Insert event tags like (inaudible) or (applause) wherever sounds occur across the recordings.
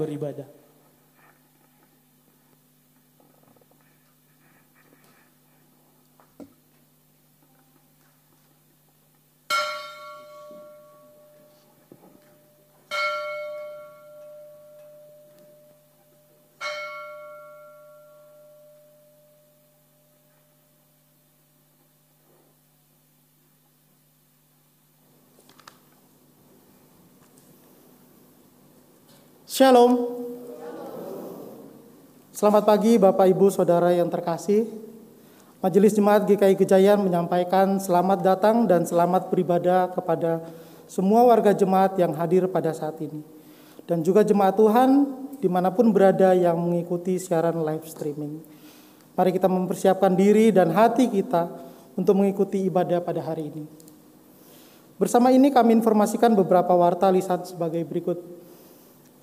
beribadah. Shalom. Selamat pagi Bapak Ibu Saudara yang terkasih. Majelis Jemaat GKI Gejayan menyampaikan selamat datang dan selamat beribadah kepada semua warga jemaat yang hadir pada saat ini. Dan juga jemaat Tuhan di mana pun berada yang mengikuti siaran live streaming. Mari kita mempersiapkan diri dan hati kita untuk mengikuti ibadah pada hari ini. Bersama ini kami informasikan beberapa warta lisan sebagai berikut.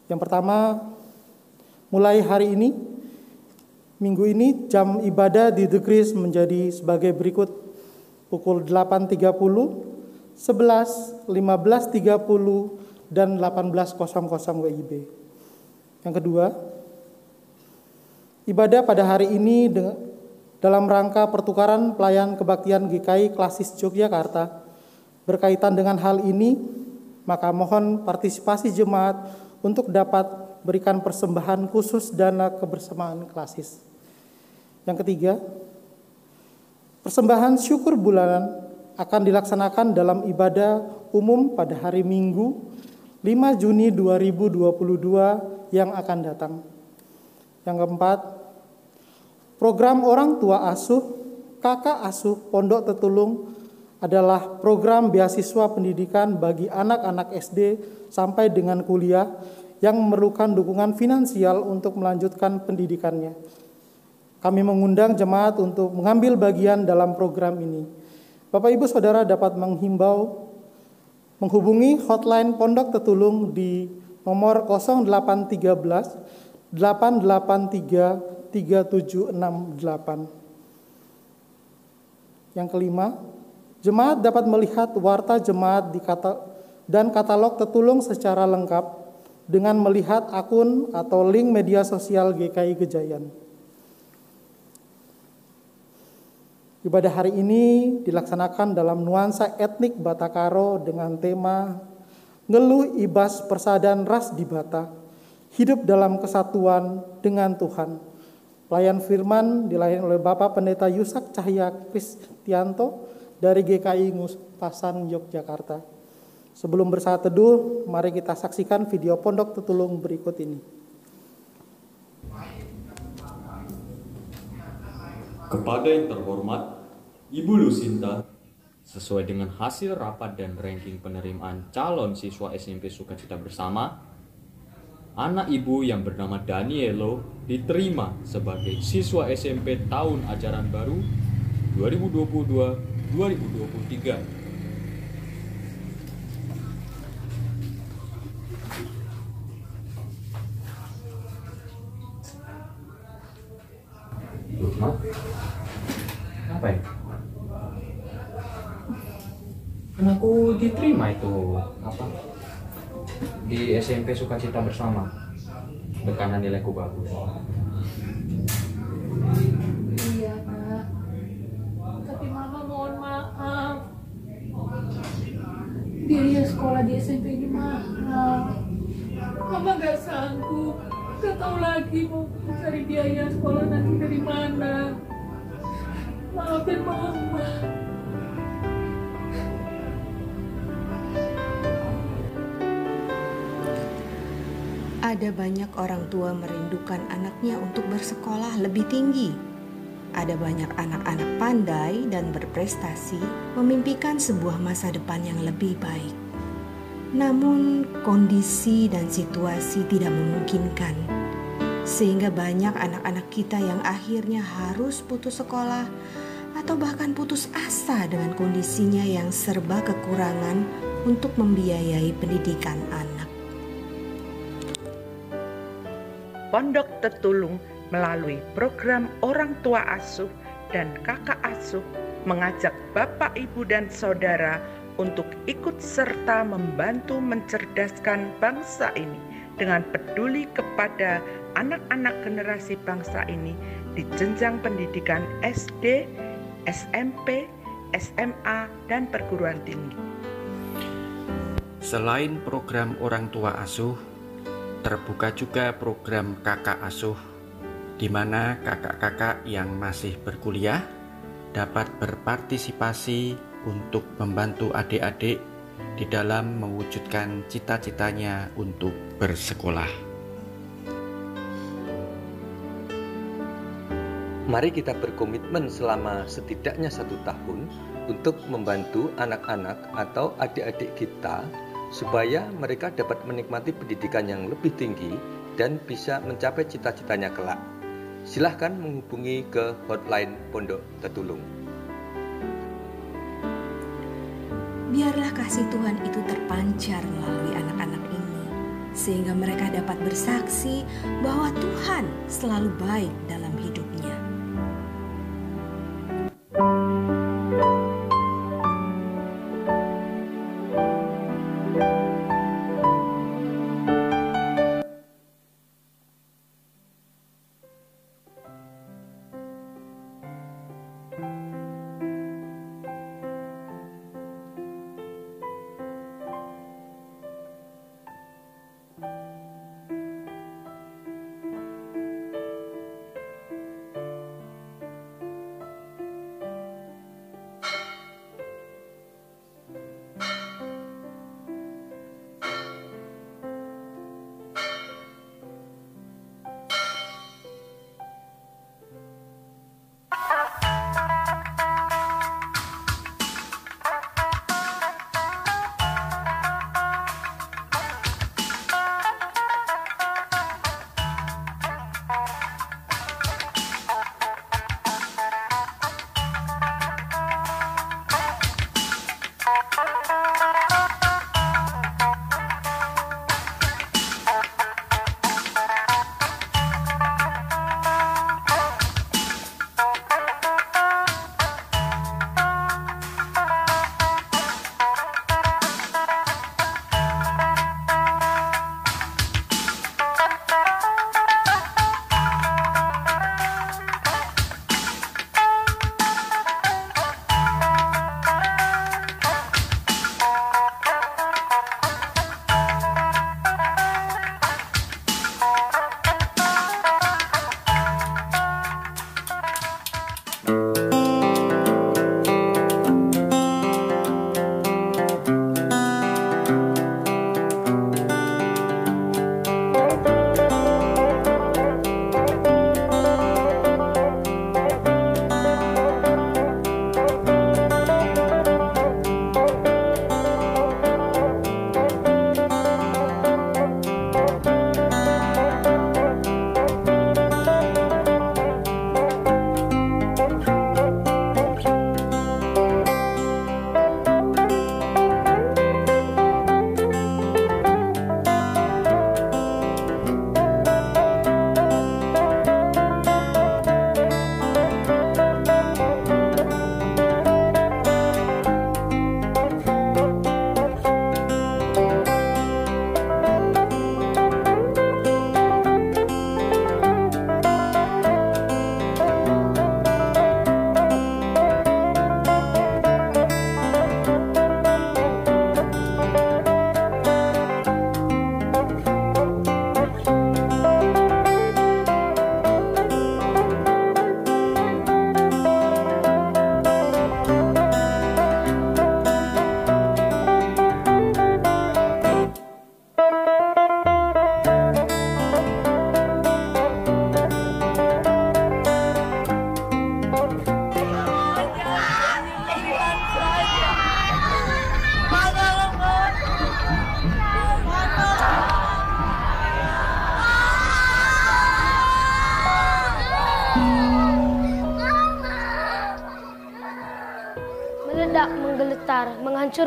Yang pertama, mulai hari ini, minggu ini jam ibadah di The Grace menjadi sebagai berikut. Pukul 8.30, 11, 15.30, dan 18.00 WIB. Yang kedua, ibadah pada hari ini dalam rangka pertukaran pelayan kebaktian GKI Klasis Yogyakarta berkaitan dengan hal ini, maka mohon partisipasi jemaat untuk dapat berikan persembahan khusus dana kebersamaan klasis. Yang ketiga, persembahan syukur bulanan akan dilaksanakan dalam ibadah umum pada hari Minggu 5 Juni 2022 yang akan datang. Yang keempat, program orang tua asuh, kakak asuh Pondok Tetulung adalah program beasiswa pendidikan bagi anak-anak SD sampai dengan kuliah yang memerlukan dukungan finansial untuk melanjutkan pendidikannya. Kami mengundang jemaat untuk mengambil bagian dalam program ini. Bapak Ibu Saudara dapat menghimbau menghubungi hotline Pondok Tetulung di nomor 0813 883 3768. Yang kelima, Jemaat dapat melihat warta jemaat di kata, dan katalog tetulung secara lengkap dengan melihat akun atau link media sosial GKI Gejayan. Ibadah hari ini dilaksanakan dalam nuansa etnik Batakaro dengan tema Ngeluh Ibas Persadan Ras di Bata, hidup dalam kesatuan dengan Tuhan. Pelayan firman dilayani oleh Bapak Pendeta Yusak Cahya Kristianto dari GKI Pasan Yogyakarta. Sebelum bersaat teduh, mari kita saksikan video Pondok Tetulung berikut ini. Kepada yang terhormat, Ibu Lusinta, sesuai dengan hasil rapat dan ranking penerimaan calon siswa SMP Sukacita Bersama, anak ibu yang bernama Danielo diterima sebagai siswa SMP tahun ajaran baru 2022 2023. Apa ya? Kan aku diterima itu apa? Di SMP Sukacita Bersama. Dekanan nilaiku bagus. Biaya sekolah di SMP ini mahal mama gak sanggup. Gak tahu lagi mau cari biaya sekolah nanti dari mana. Maafin mama. Ada banyak orang tua merindukan anaknya untuk bersekolah lebih tinggi ada banyak anak-anak pandai dan berprestasi memimpikan sebuah masa depan yang lebih baik. Namun, kondisi dan situasi tidak memungkinkan, sehingga banyak anak-anak kita yang akhirnya harus putus sekolah atau bahkan putus asa dengan kondisinya yang serba kekurangan untuk membiayai pendidikan anak. Pondok Tetulung melalui program orang tua asuh dan kakak asuh mengajak Bapak, Ibu, dan Saudara untuk ikut serta membantu mencerdaskan bangsa ini dengan peduli kepada anak-anak generasi bangsa ini di jenjang pendidikan SD, SMP, SMA, dan perguruan tinggi. Selain program orang tua asuh, terbuka juga program kakak asuh, di mana kakak-kakak yang masih berkuliah dapat berpartisipasi untuk membantu adik-adik di dalam mewujudkan cita-citanya untuk bersekolah. Mari kita berkomitmen selama setidaknya satu tahun untuk membantu anak-anak atau adik-adik kita supaya mereka dapat menikmati pendidikan yang lebih tinggi dan bisa mencapai cita-citanya kelak. Silahkan menghubungi ke hotline Pondok Tetulung. Biarlah kasih Tuhan itu terpancar melalui anak-anak ini, sehingga mereka dapat bersaksi bahwa Tuhan selalu baik dalam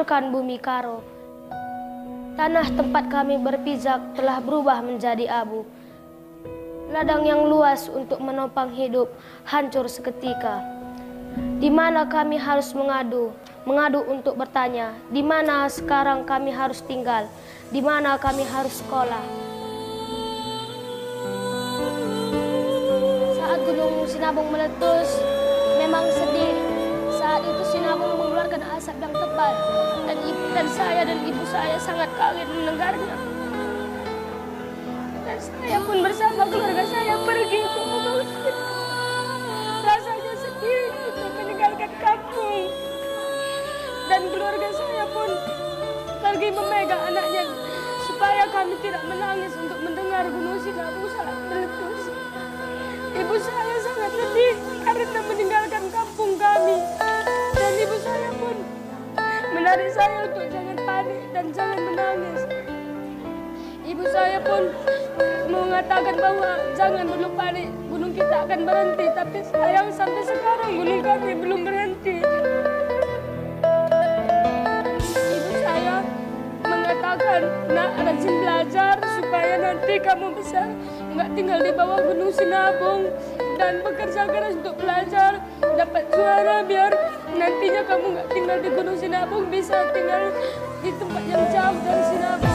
menghancurkan bumi Karo. Tanah tempat kami berpijak telah berubah menjadi abu. Ladang yang luas untuk menopang hidup hancur seketika. Di mana kami harus mengadu mengadu untuk bertanya, di mana sekarang kami harus tinggal, di mana kami harus sekolah. Saat gunung Sinabung meletus, memang sedih. Saat itu Sinabung mengeluarkan asap yang tebal, dan saya dan ibu saya sangat kaget mendengarnya. Dan saya pun bersama keluarga saya pergi untuk mengungsi. Rasanya sedih untuk meninggalkan kampung. Dan keluarga saya pun pergi memegang anaknya supaya kami tidak menangis untuk mendengar gunung Sinabung saat meletus. Ibu saya sangat sedih karena meninggalkan kampung menarik saya untuk jangan panik dan jangan menangis. Ibu saya pun mengatakan bahwa jangan dulu panik, gunung kita akan berhenti. Tapi sayang sampai sekarang gunung kami belum berhenti. Ibu saya mengatakan, nak rajin belajar supaya nanti kamu bisa nggak tinggal di bawah gunung Sinabung dan bekerja keras untuk belajar, dapat juara biar nantinya kamu nggak tinggal di gunung Sinabung bisa tinggal di tempat yang jauh dari Sinabung.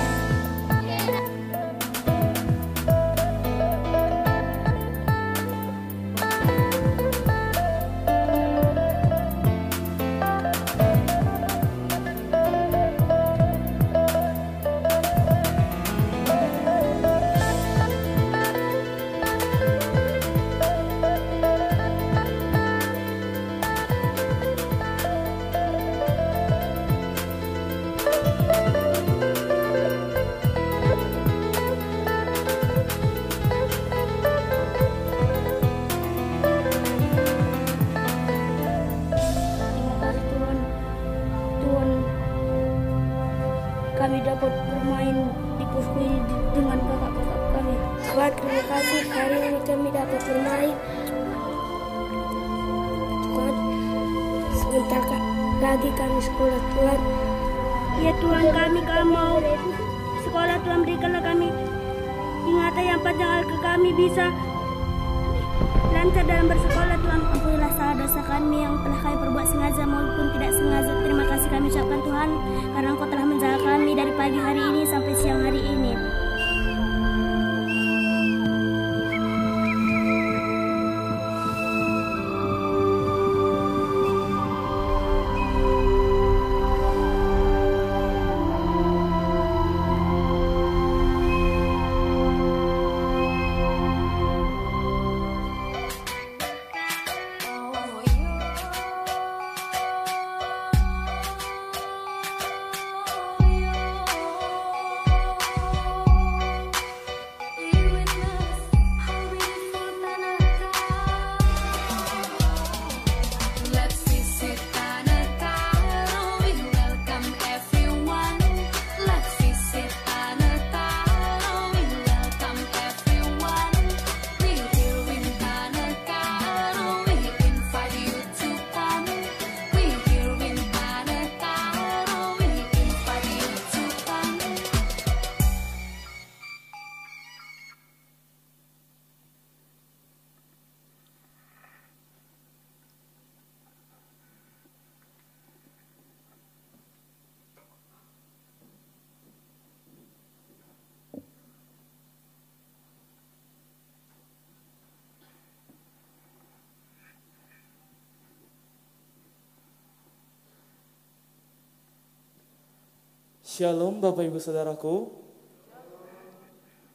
Shalom Bapak Ibu Saudaraku.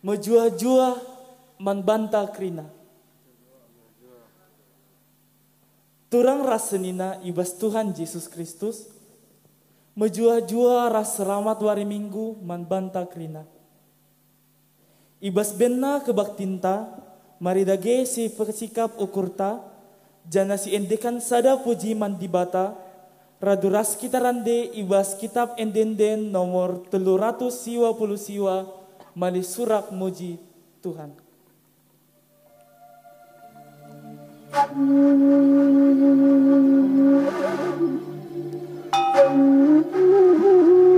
Mejua-jua manbanta krina. Turang rasenina ibas Tuhan Yesus Kristus. Mejua-jua ras selamat wari minggu manbanta krina. Ibas benna kebaktinta, maridage si sikap ukurta, jana si endekan sada puji mandibata, raduras kita rande ibas kitab endenden nomor teluratus siwa puluh siwa, mali surak muji Tuhan. Thank you.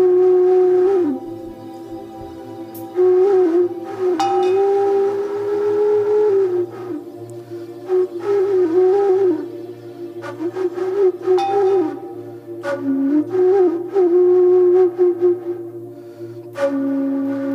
Thank you.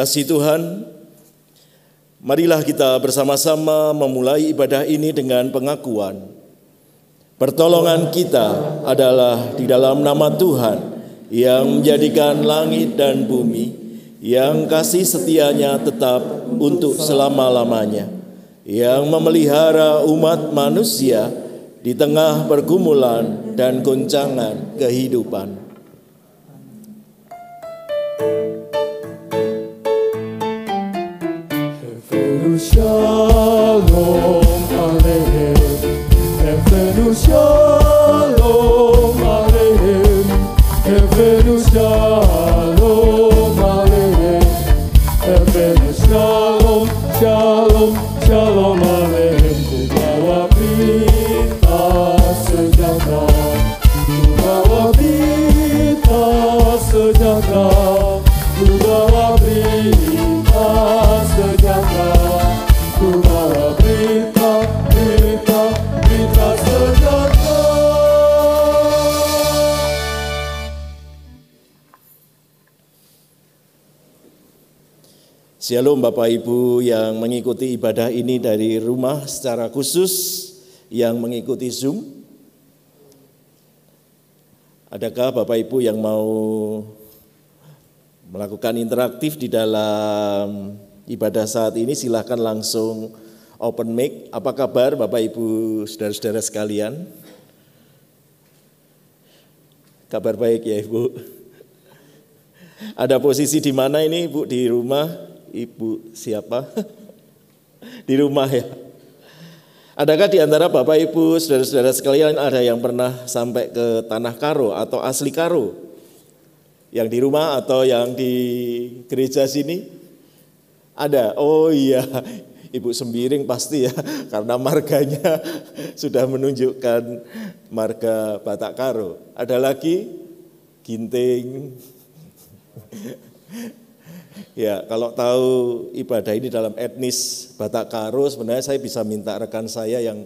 Dikasih Tuhan, marilah kita bersama-sama memulai ibadah ini dengan pengakuan. Pertolongan kita adalah di dalam nama Tuhan yang menjadikan langit dan bumi, yang kasih setianya tetap untuk selama-lamanya, yang memelihara umat manusia di tengah pergumulan dan goncangan kehidupan. Shalom Bapak Ibu yang mengikuti ibadah ini dari rumah secara khusus yang mengikuti Zoom. Adakah Bapak Ibu yang mau melakukan interaktif di dalam ibadah saat ini? Silahkan langsung open mic. Apa kabar Bapak Ibu saudara-saudara sekalian? Kabar baik ya Ibu. Ada posisi di mana ini Ibu di rumah? Ibu siapa? (laughs) di rumah ya. Adakah di antara Bapak Ibu, saudara-saudara sekalian ada yang pernah sampai ke Tanah Karo atau asli Karo? Yang di rumah atau yang di gereja sini? Ada. Oh iya, (laughs) Ibu Sembiring pasti ya, (laughs) karena marganya sudah menunjukkan marga Batak Karo. Ada lagi Ginting. Ya, kalau tahu ibadah ini dalam etnis Batak Karo, sebenarnya saya bisa minta rekan saya yang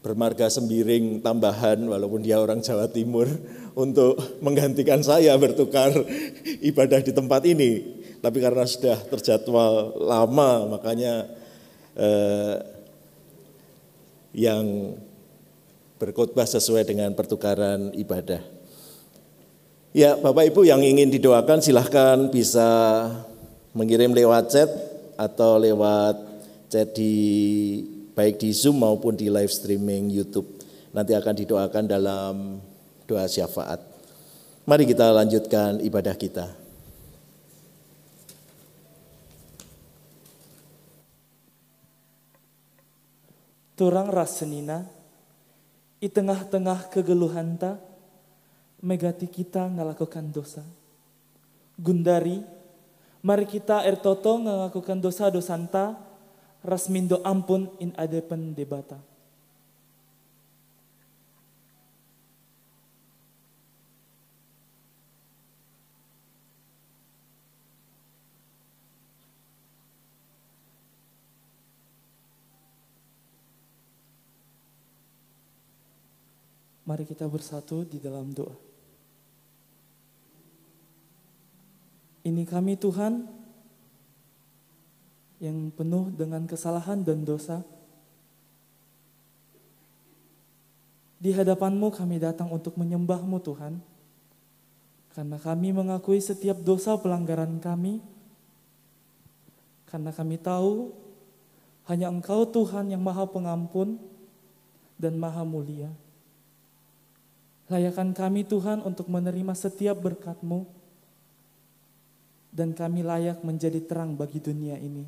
bermarga sembiring tambahan, walaupun dia orang Jawa Timur, (laughs) untuk menggantikan saya bertukar (laughs) ibadah di tempat ini. Tapi karena sudah terjadwal lama, makanya eh, yang berkhotbah sesuai dengan pertukaran ibadah. Ya, Bapak Ibu yang ingin didoakan silahkan bisa mengirim lewat chat atau lewat chat di baik di Zoom maupun di live streaming YouTube. Nanti akan didoakan dalam doa syafaat. Mari kita lanjutkan ibadah kita. Turang rasenina, i tengah-tengah kegeluhanta, megati kita ngelakukan dosa. Gundari, mari kita ertoto ngelakukan dosa dosanta, rasmindo ampun in adepen debata. Mari kita bersatu di dalam doa. Ini kami Tuhan yang penuh dengan kesalahan dan dosa. Di hadapanmu kami datang untuk menyembahmu Tuhan. Karena kami mengakui setiap dosa pelanggaran kami. Karena kami tahu hanya Engkau Tuhan yang maha pengampun dan maha mulia. Layakan kami Tuhan untuk menerima setiap berkat-Mu dan kami layak menjadi terang bagi dunia ini.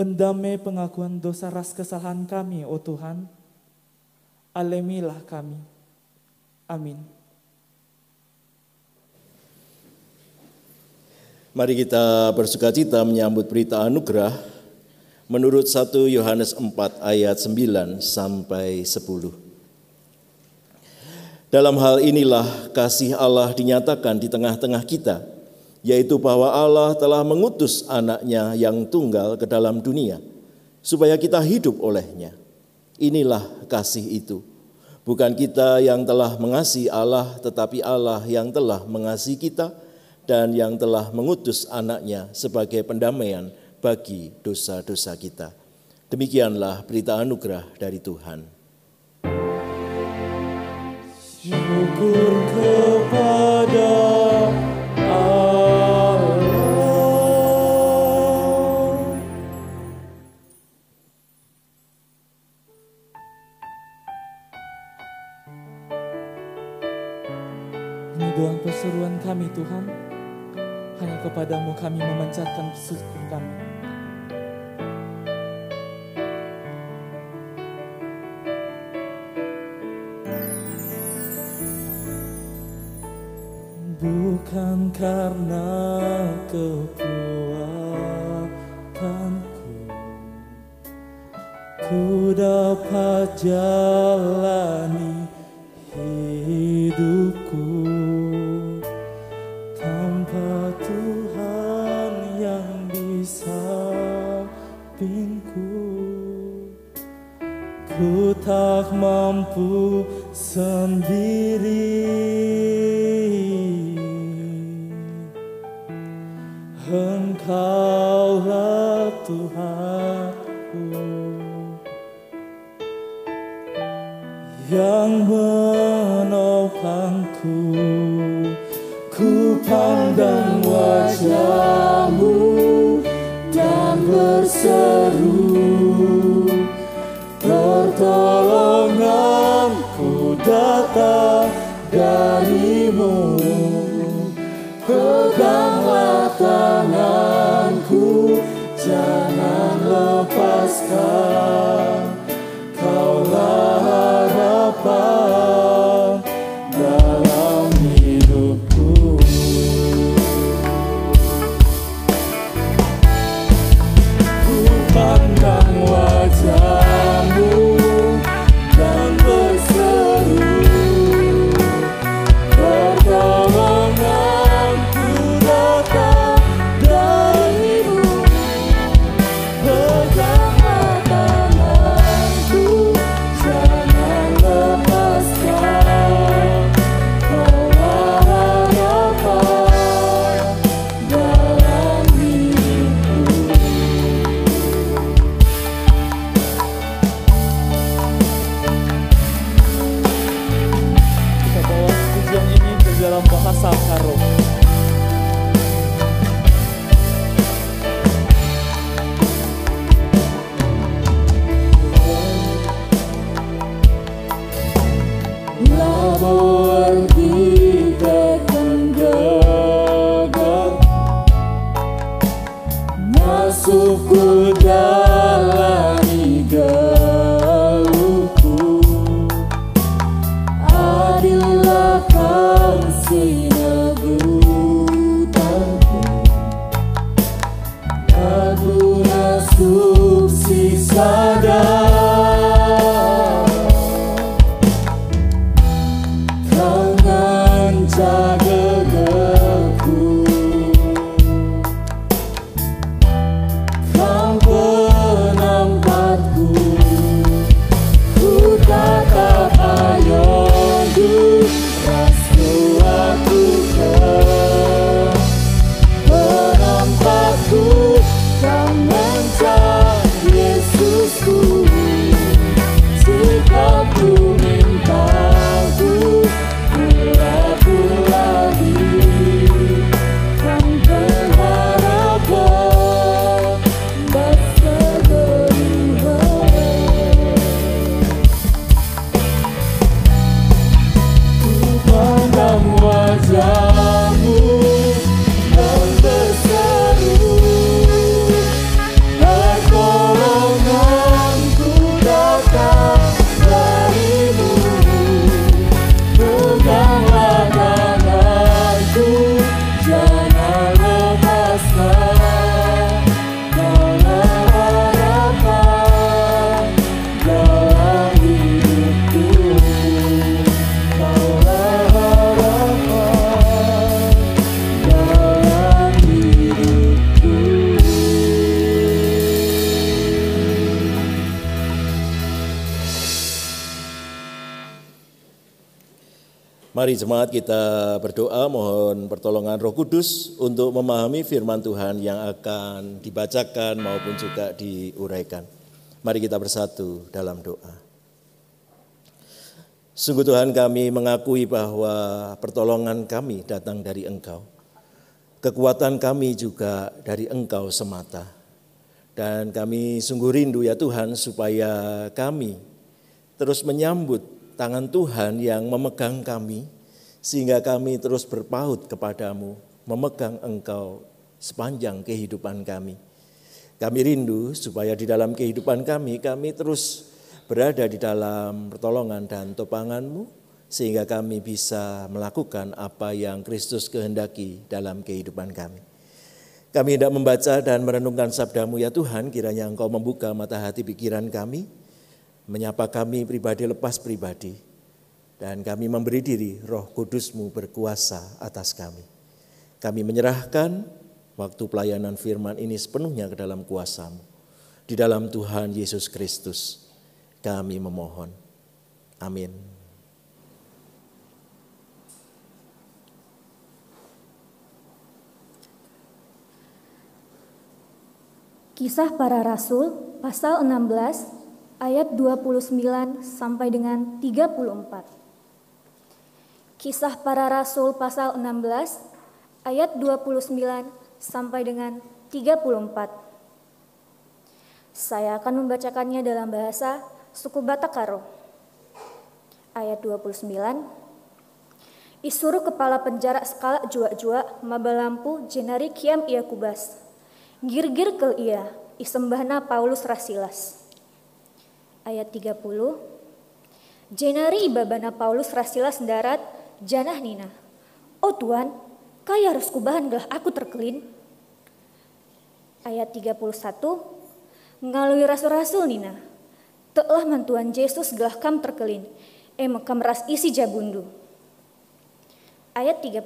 Endame pengakuan dosa ras kesalahan kami, oh Tuhan. Alemilah kami. Amin. Mari kita bersuka cita menyambut berita anugerah menurut 1 Yohanes 4 ayat 9 sampai 10. Dalam hal inilah kasih Allah dinyatakan di tengah-tengah kita, yaitu bahwa Allah telah mengutus anaknya yang tunggal ke dalam dunia, supaya kita hidup olehnya. Inilah kasih itu, Bukan kita yang telah mengasihi Allah, tetapi Allah yang telah mengasihi kita dan yang telah mengutus anaknya sebagai pendamaian bagi dosa-dosa kita. Demikianlah berita anugerah dari Tuhan. Syukur kepada Allah. Ini doa perseruan kami Tuhan. Hanya kepadamu kami memanjatkan syukur kami. Karena Kudus untuk memahami firman Tuhan yang akan dibacakan maupun juga diuraikan. Mari kita bersatu dalam doa. Sungguh Tuhan kami mengakui bahwa pertolongan kami datang dari Engkau. Kekuatan kami juga dari Engkau semata. Dan kami sungguh rindu ya Tuhan supaya kami terus menyambut tangan Tuhan yang memegang kami sehingga kami terus berpaut kepadamu, memegang Engkau sepanjang kehidupan kami. Kami rindu supaya di dalam kehidupan kami, kami terus berada di dalam pertolongan dan topanganmu, sehingga kami bisa melakukan apa yang Kristus kehendaki dalam kehidupan kami. Kami hendak membaca dan merenungkan sabdamu ya Tuhan, kiranya Engkau membuka mata hati pikiran kami, menyapa kami pribadi lepas pribadi, dan kami memberi diri roh kudusmu berkuasa atas kami. Kami menyerahkan waktu pelayanan firman ini sepenuhnya ke dalam kuasamu. Di dalam Tuhan Yesus Kristus kami memohon. Amin. Kisah para Rasul pasal 16 ayat 29 sampai dengan 34. Kisah para Rasul pasal 16 ayat 29 sampai dengan 34. Saya akan membacakannya dalam bahasa suku Batak Karo. Ayat 29. Isuruh kepala penjara skala jua-jua mabalampu jenari kiam ia kubas. Gir-gir ke ia, isembahna Paulus Rasilas. Ayat 30. Jenari ibabana Paulus Rasilas darat janah nina. Oh Tuan, kaya harus kubahan gelah aku terkelin. Ayat 31. Ngalui rasul-rasul nina. Telah mantuan Yesus gelah kam terkelin. Eh mekam ras isi jabundu. Ayat 32.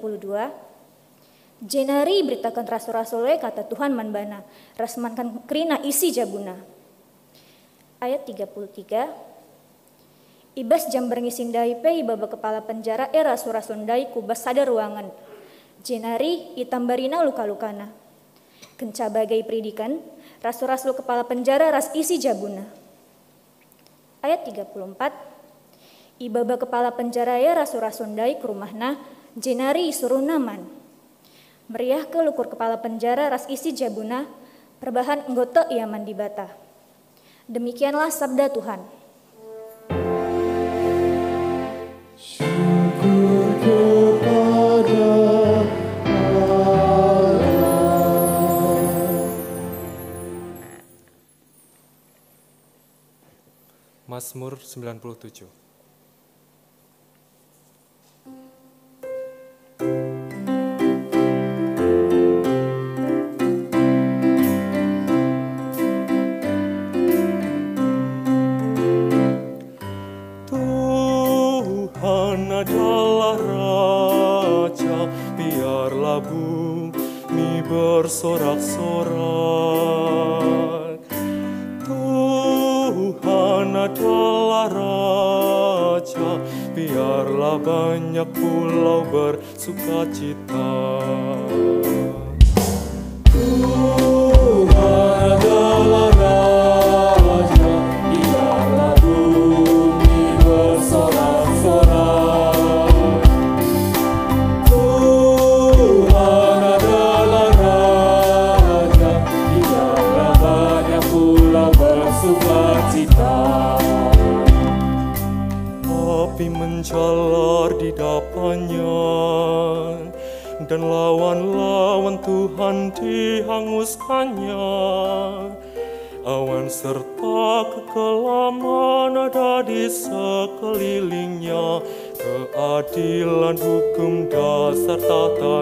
Jenari beritakan rasul-rasulnya kata Tuhan manbana. Rasmankan kerina isi jabuna. Ayat 33. Ibas jam bernisindai pe ibaba kepala penjara era surasundai kubas sada ruangan. Jenari itambarina luka-lukana. Kenca bagai peridikan, rasul-rasul kepala penjara ras isi jabuna. Ayat 34. Ibaba kepala penjara ya rasul-rasundai ke rumahna, jenari suruh naman. Meriah ke lukur kepala penjara ras isi jabuna, perbahan anggota iaman di bata. Demikianlah sabda Tuhan. Mazmur 97 Tuhan adalah Raja, biarlah bumi bersorak-sorak. Biarlah banyak pulau bersuka cita. Tuhan adalah keadilan hukum dasar tatanya.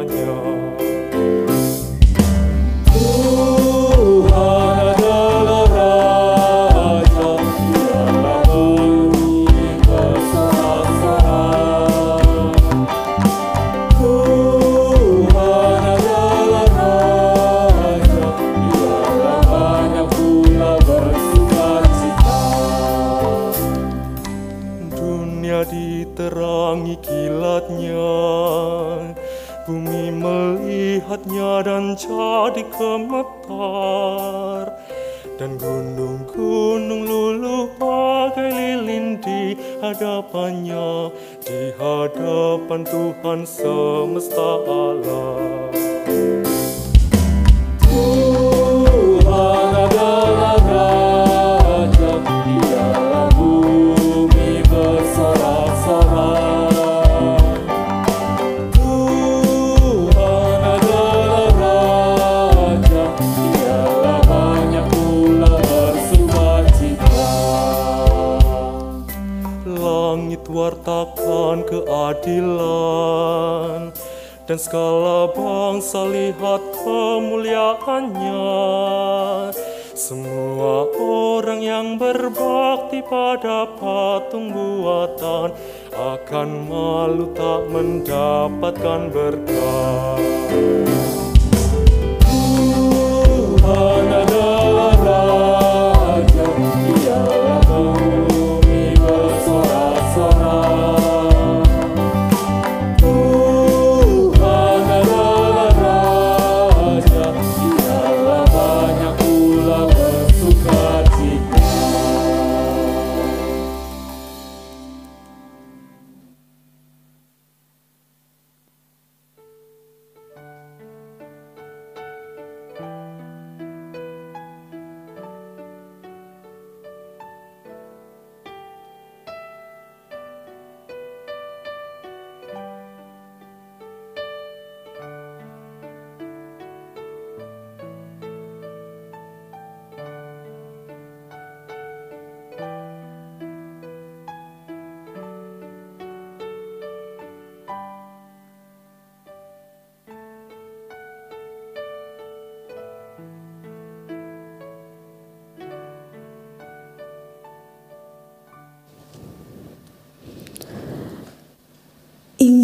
Malu tak mendapatkan berkah.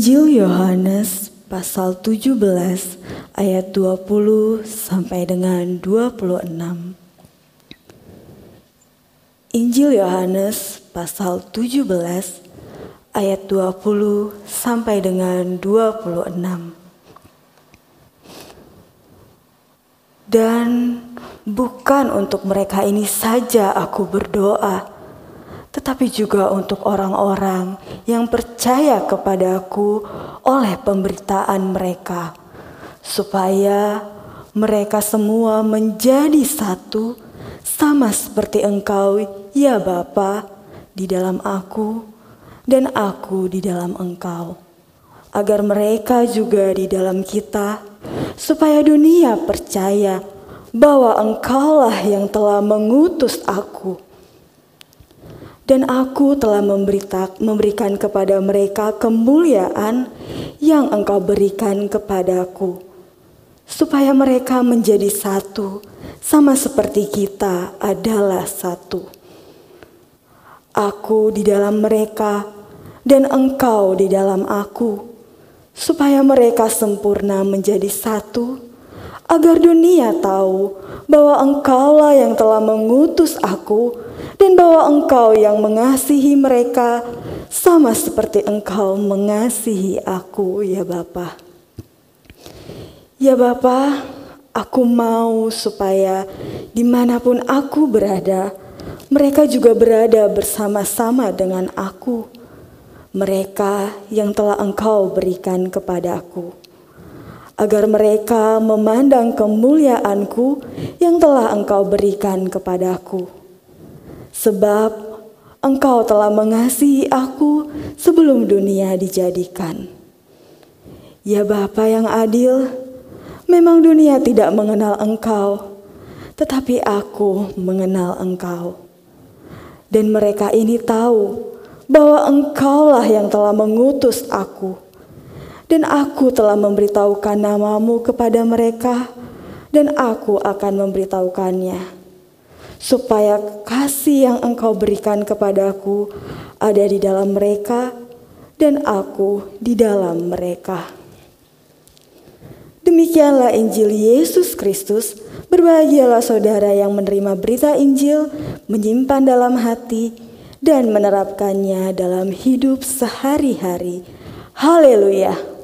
Injil Yohanes pasal 17 ayat 20 sampai dengan 26. Injil Yohanes pasal 17 ayat 20 sampai dengan 26. Dan bukan untuk mereka ini saja aku berdoa, tetapi juga untuk orang-orang yang percaya kepadaku oleh pemberitaan mereka, supaya mereka semua menjadi satu, sama seperti Engkau, ya Bapa, di dalam aku, dan aku di dalam Engkau, agar mereka juga di dalam kita, supaya dunia percaya bahwa Engkaulah yang telah mengutus aku dan aku telah memberikan kepada mereka kemuliaan yang engkau berikan kepadaku, supaya mereka menjadi satu, sama seperti kita adalah satu. Aku di dalam mereka, dan engkau di dalam aku, supaya mereka sempurna menjadi satu, agar dunia tahu bahwa engkaulah yang telah mengutus aku, dan bahwa engkau yang mengasihi mereka sama seperti engkau mengasihi aku ya Bapa. Ya Bapa, aku mau supaya di mana pun aku berada, mereka juga berada bersama-sama dengan aku. Mereka yang telah engkau berikan kepadaku. Agar mereka memandang kemuliaanku yang telah engkau berikan kepadaku sebab engkau telah mengasihi aku sebelum dunia dijadikan. Ya Bapa yang adil, memang dunia tidak mengenal engkau, tetapi aku mengenal engkau. Dan mereka ini tahu bahwa engkaulah yang telah mengutus aku. Dan aku telah memberitahukan namamu kepada mereka, dan aku akan memberitahukannya supaya kasih yang engkau berikan kepadaku ada di dalam mereka dan aku di dalam mereka. Demikianlah Injil Yesus Kristus. Berbahagialah saudara yang menerima berita Injil, menyimpan dalam hati, dan menerapkannya dalam hidup sehari-hari. Haleluya!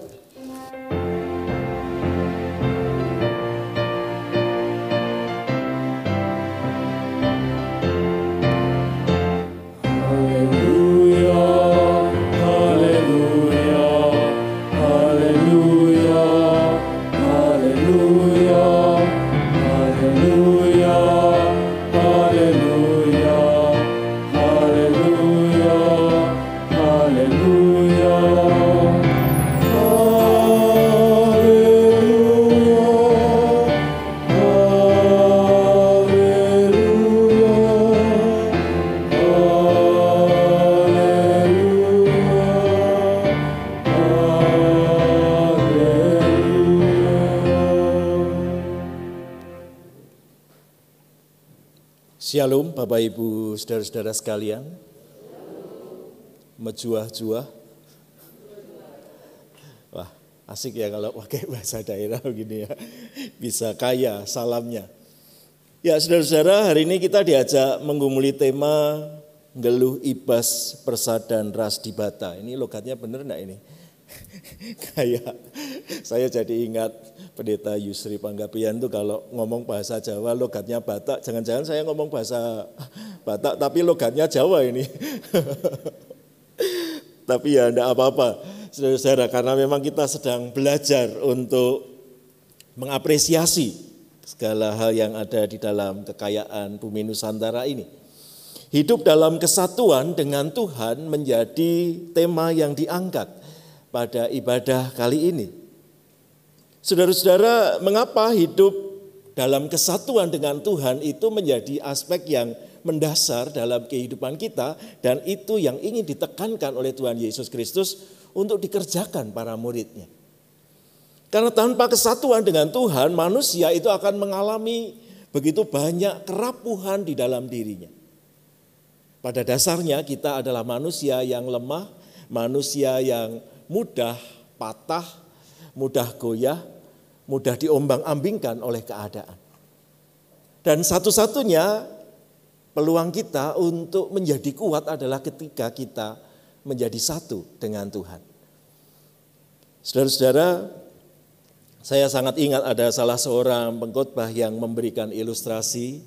Shalom Bapak Ibu saudara-saudara sekalian. Mejuah-juah. Wah, asik ya kalau pakai bahasa daerah begini ya. Bisa kaya salamnya. Ya saudara-saudara hari ini kita diajak menggumuli tema Geluh Ibas Persadan Ras di Bata. Ini logatnya benar enggak ini? (laughs) Kayak saya jadi ingat pendeta Yusri Panggapian itu kalau ngomong bahasa Jawa logatnya Batak, jangan-jangan saya ngomong bahasa Batak tapi logatnya Jawa ini. (laughs) tapi ya enggak apa-apa, saudara-saudara, karena memang kita sedang belajar untuk mengapresiasi segala hal yang ada di dalam kekayaan bumi Nusantara ini. Hidup dalam kesatuan dengan Tuhan menjadi tema yang diangkat pada ibadah kali ini. Saudara-saudara, mengapa hidup dalam kesatuan dengan Tuhan itu menjadi aspek yang mendasar dalam kehidupan kita dan itu yang ingin ditekankan oleh Tuhan Yesus Kristus untuk dikerjakan para muridnya. Karena tanpa kesatuan dengan Tuhan, manusia itu akan mengalami begitu banyak kerapuhan di dalam dirinya. Pada dasarnya kita adalah manusia yang lemah, manusia yang mudah patah, mudah goyah, mudah diombang-ambingkan oleh keadaan. Dan satu-satunya peluang kita untuk menjadi kuat adalah ketika kita menjadi satu dengan Tuhan. Saudara-saudara, saya sangat ingat ada salah seorang pengkhotbah yang memberikan ilustrasi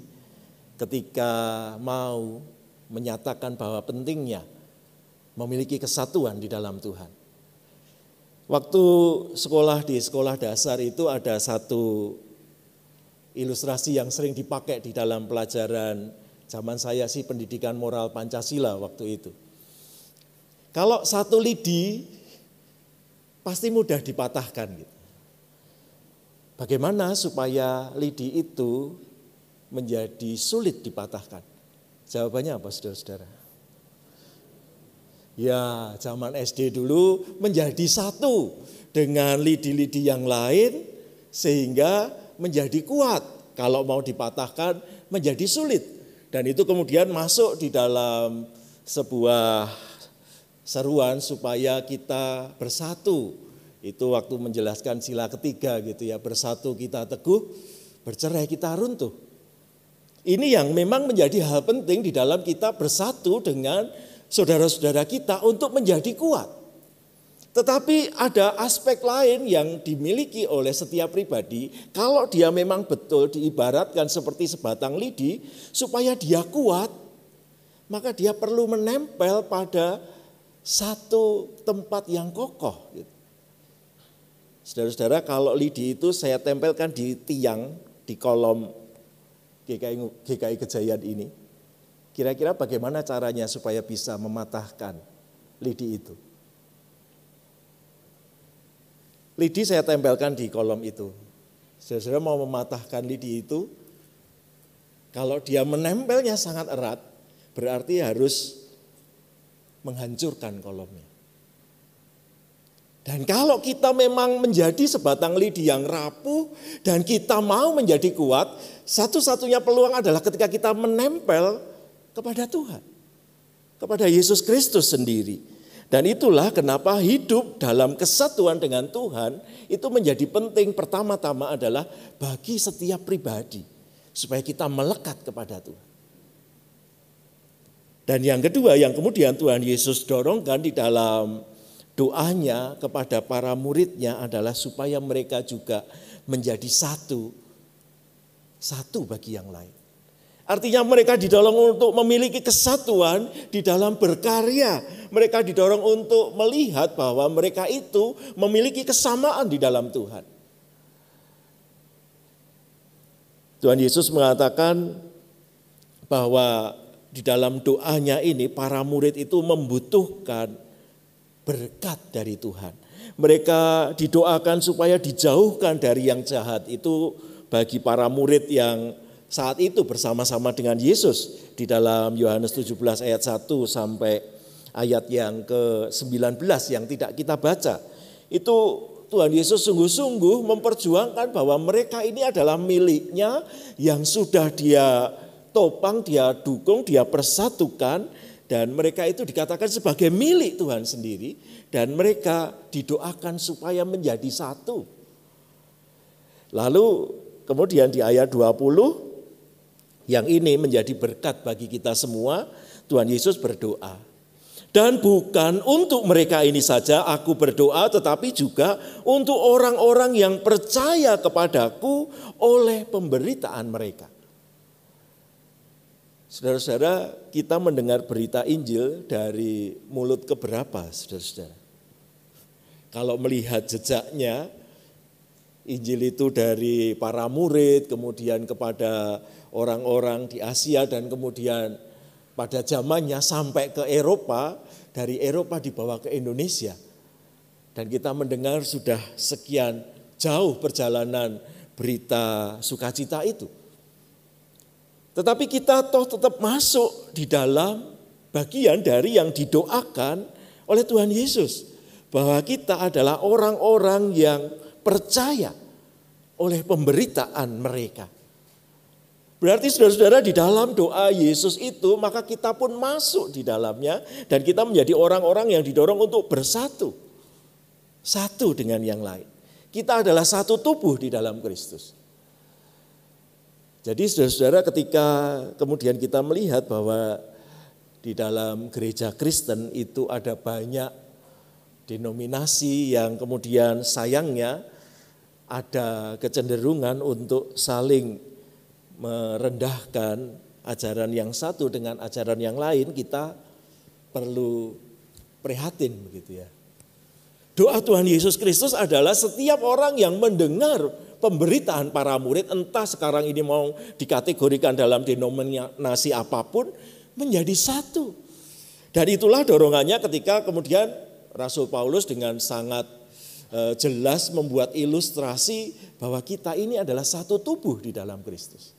ketika mau menyatakan bahwa pentingnya memiliki kesatuan di dalam Tuhan. Waktu sekolah di sekolah dasar itu ada satu ilustrasi yang sering dipakai di dalam pelajaran zaman saya sih pendidikan moral Pancasila waktu itu. Kalau satu lidi pasti mudah dipatahkan gitu. Bagaimana supaya lidi itu menjadi sulit dipatahkan? Jawabannya apa saudara-saudara? Ya, zaman SD dulu menjadi satu dengan lidi-lidi yang lain sehingga menjadi kuat. Kalau mau dipatahkan menjadi sulit. Dan itu kemudian masuk di dalam sebuah seruan supaya kita bersatu. Itu waktu menjelaskan sila ketiga gitu ya, bersatu kita teguh, bercerai kita runtuh. Ini yang memang menjadi hal penting di dalam kita bersatu dengan saudara-saudara kita untuk menjadi kuat. Tetapi ada aspek lain yang dimiliki oleh setiap pribadi, kalau dia memang betul diibaratkan seperti sebatang lidi, supaya dia kuat, maka dia perlu menempel pada satu tempat yang kokoh. Saudara-saudara, kalau lidi itu saya tempelkan di tiang, di kolom GKI, GKI Kejayaan ini, Kira-kira bagaimana caranya supaya bisa mematahkan lidi itu? Lidi saya tempelkan di kolom itu. Saudara mau mematahkan lidi itu, kalau dia menempelnya sangat erat, berarti harus menghancurkan kolomnya. Dan kalau kita memang menjadi sebatang lidi yang rapuh dan kita mau menjadi kuat, satu-satunya peluang adalah ketika kita menempel kepada Tuhan, kepada Yesus Kristus sendiri. Dan itulah kenapa hidup dalam kesatuan dengan Tuhan itu menjadi penting pertama-tama adalah bagi setiap pribadi supaya kita melekat kepada Tuhan. Dan yang kedua yang kemudian Tuhan Yesus dorongkan di dalam doanya kepada para muridnya adalah supaya mereka juga menjadi satu, satu bagi yang lain. Artinya mereka didorong untuk memiliki kesatuan di dalam berkarya. Mereka didorong untuk melihat bahwa mereka itu memiliki kesamaan di dalam Tuhan. Tuhan Yesus mengatakan bahwa di dalam doanya ini para murid itu membutuhkan berkat dari Tuhan. Mereka didoakan supaya dijauhkan dari yang jahat. Itu bagi para murid yang saat itu bersama-sama dengan Yesus di dalam Yohanes 17 ayat 1 sampai ayat yang ke-19 yang tidak kita baca. Itu Tuhan Yesus sungguh-sungguh memperjuangkan bahwa mereka ini adalah miliknya yang sudah dia topang, dia dukung, dia persatukan dan mereka itu dikatakan sebagai milik Tuhan sendiri dan mereka didoakan supaya menjadi satu. Lalu kemudian di ayat 20 yang ini menjadi berkat bagi kita semua, Tuhan Yesus berdoa. Dan bukan untuk mereka ini saja aku berdoa, tetapi juga untuk orang-orang yang percaya kepadaku oleh pemberitaan mereka. Saudara-saudara, kita mendengar berita Injil dari mulut ke berapa, saudara-saudara? Kalau melihat jejaknya, Injil itu dari para murid, kemudian kepada orang-orang di Asia, dan kemudian pada zamannya sampai ke Eropa, dari Eropa dibawa ke Indonesia. Dan kita mendengar sudah sekian jauh perjalanan berita sukacita itu. Tetapi kita toh tetap masuk di dalam bagian dari yang didoakan oleh Tuhan Yesus. Bahwa kita adalah orang-orang yang percaya oleh pemberitaan mereka. Berarti saudara-saudara di dalam doa Yesus itu maka kita pun masuk di dalamnya dan kita menjadi orang-orang yang didorong untuk bersatu. Satu dengan yang lain. Kita adalah satu tubuh di dalam Kristus. Jadi saudara-saudara ketika kemudian kita melihat bahwa di dalam gereja Kristen itu ada banyak denominasi yang kemudian sayangnya ada kecenderungan untuk saling merendahkan ajaran yang satu dengan ajaran yang lain, kita perlu prihatin begitu ya. Doa Tuhan Yesus Kristus adalah setiap orang yang mendengar pemberitaan para murid, entah sekarang ini mau dikategorikan dalam denominasi apa pun, menjadi satu. Dan itulah dorongannya ketika kemudian Rasul Paulus dengan sangat eh, jelas membuat ilustrasi bahwa kita ini adalah satu tubuh di dalam Kristus.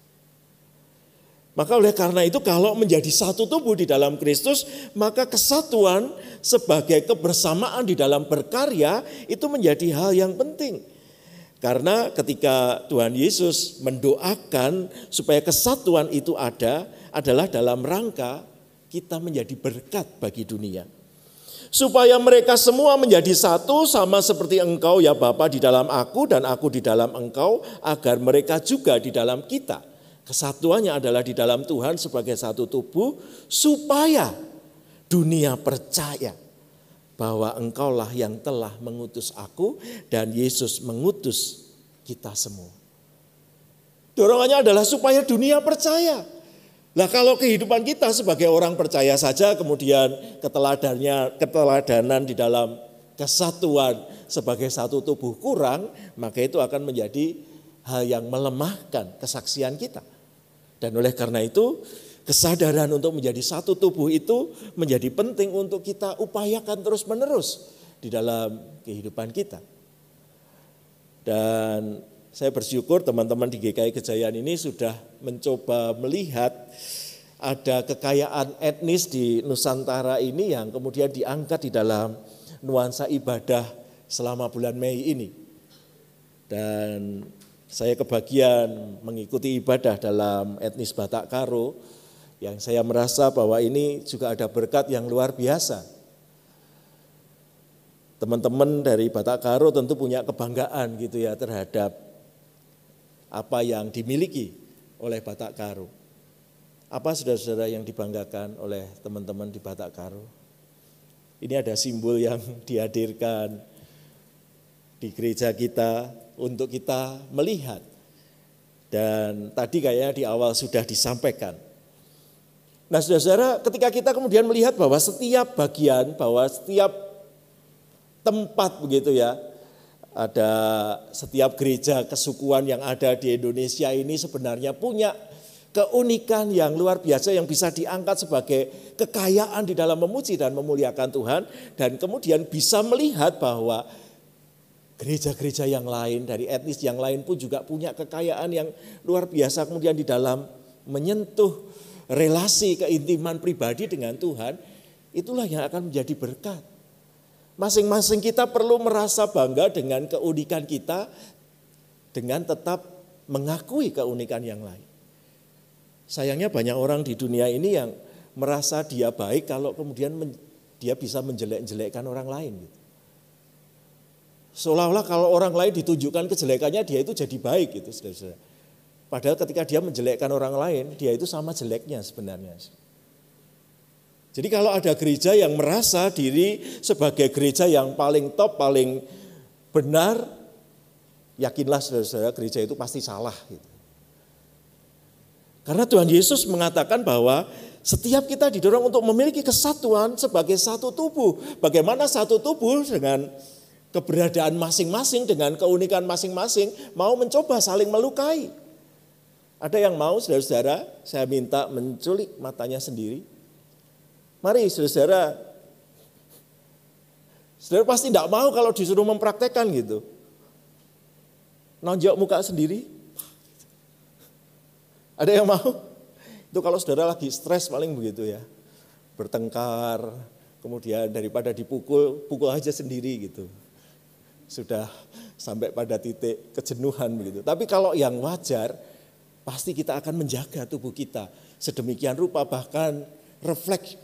Maka oleh karena itu kalau menjadi satu tubuh di dalam Kristus, maka kesatuan sebagai kebersamaan di dalam berkarya itu menjadi hal yang penting. Karena ketika Tuhan Yesus mendoakan supaya kesatuan itu ada, adalah dalam rangka kita menjadi berkat bagi dunia. Supaya mereka semua menjadi satu sama seperti engkau ya Bapa di dalam aku dan aku di dalam engkau, agar mereka juga di dalam kita Kesatuannya adalah di dalam Tuhan sebagai satu tubuh supaya dunia percaya bahwa engkaulah yang telah mengutus aku dan Yesus mengutus kita semua. Dorongannya adalah supaya dunia percaya. Nah kalau kehidupan kita sebagai orang percaya saja kemudian keteladannya keteladanan di dalam kesatuan sebagai satu tubuh kurang, maka itu akan menjadi hal yang melemahkan kesaksian kita. Dan oleh karena itu kesadaran untuk menjadi satu tubuh itu menjadi penting untuk kita upayakan terus-menerus di dalam kehidupan kita. Dan saya bersyukur teman-teman di GKI Kejayaan ini sudah mencoba melihat ada kekayaan etnis di Nusantara ini yang kemudian diangkat di dalam nuansa ibadah selama bulan Mei ini. Dan saya kebagian mengikuti ibadah dalam etnis Batak Karo yang saya merasa bahwa ini juga ada berkat yang luar biasa. Teman-teman dari Batak Karo tentu punya kebanggaan gitu ya terhadap apa yang dimiliki oleh Batak Karo. Apa saudara-saudara yang dibanggakan oleh teman-teman di Batak Karo? Ini ada simbol yang (laughs) dihadirkan di gereja kita untuk kita melihat. Dan tadi kayaknya di awal sudah disampaikan. Nah saudara-saudara ketika kita kemudian melihat bahwa setiap bagian, bahwa setiap tempat begitu ya, ada setiap gereja kesukuan yang ada di Indonesia ini sebenarnya punya keunikan yang luar biasa yang bisa diangkat sebagai kekayaan di dalam memuji dan memuliakan Tuhan dan kemudian bisa melihat bahwa gereja-gereja yang lain dari etnis yang lain pun juga punya kekayaan yang luar biasa kemudian di dalam menyentuh relasi keintiman pribadi dengan Tuhan itulah yang akan menjadi berkat. Masing-masing kita perlu merasa bangga dengan keunikan kita dengan tetap mengakui keunikan yang lain. Sayangnya banyak orang di dunia ini yang merasa dia baik kalau kemudian dia bisa menjelek-jelekkan orang lain. Gitu. Seolah-olah kalau orang lain ditunjukkan kejelekannya dia itu jadi baik gitu saudara-saudara. Padahal ketika dia menjelekkan orang lain, dia itu sama jeleknya sebenarnya. Jadi kalau ada gereja yang merasa diri sebagai gereja yang paling top, paling benar, yakinlah saudara-saudara gereja itu pasti salah. Gitu. Karena Tuhan Yesus mengatakan bahwa setiap kita didorong untuk memiliki kesatuan sebagai satu tubuh. Bagaimana satu tubuh dengan keberadaan masing-masing, dengan keunikan masing-masing, mau mencoba saling melukai. Ada yang mau saudara-saudara, saya minta menculik matanya sendiri. Mari saudara-saudara, saudara pasti tidak mau kalau disuruh mempraktekkan gitu. Nonjok muka sendiri. Ada yang mau? Itu kalau saudara lagi stres paling begitu ya. Bertengkar, kemudian daripada dipukul, pukul aja sendiri gitu. Sudah sampai pada titik kejenuhan begitu. Tapi kalau yang wajar, pasti kita akan menjaga tubuh kita. Sedemikian rupa bahkan refleks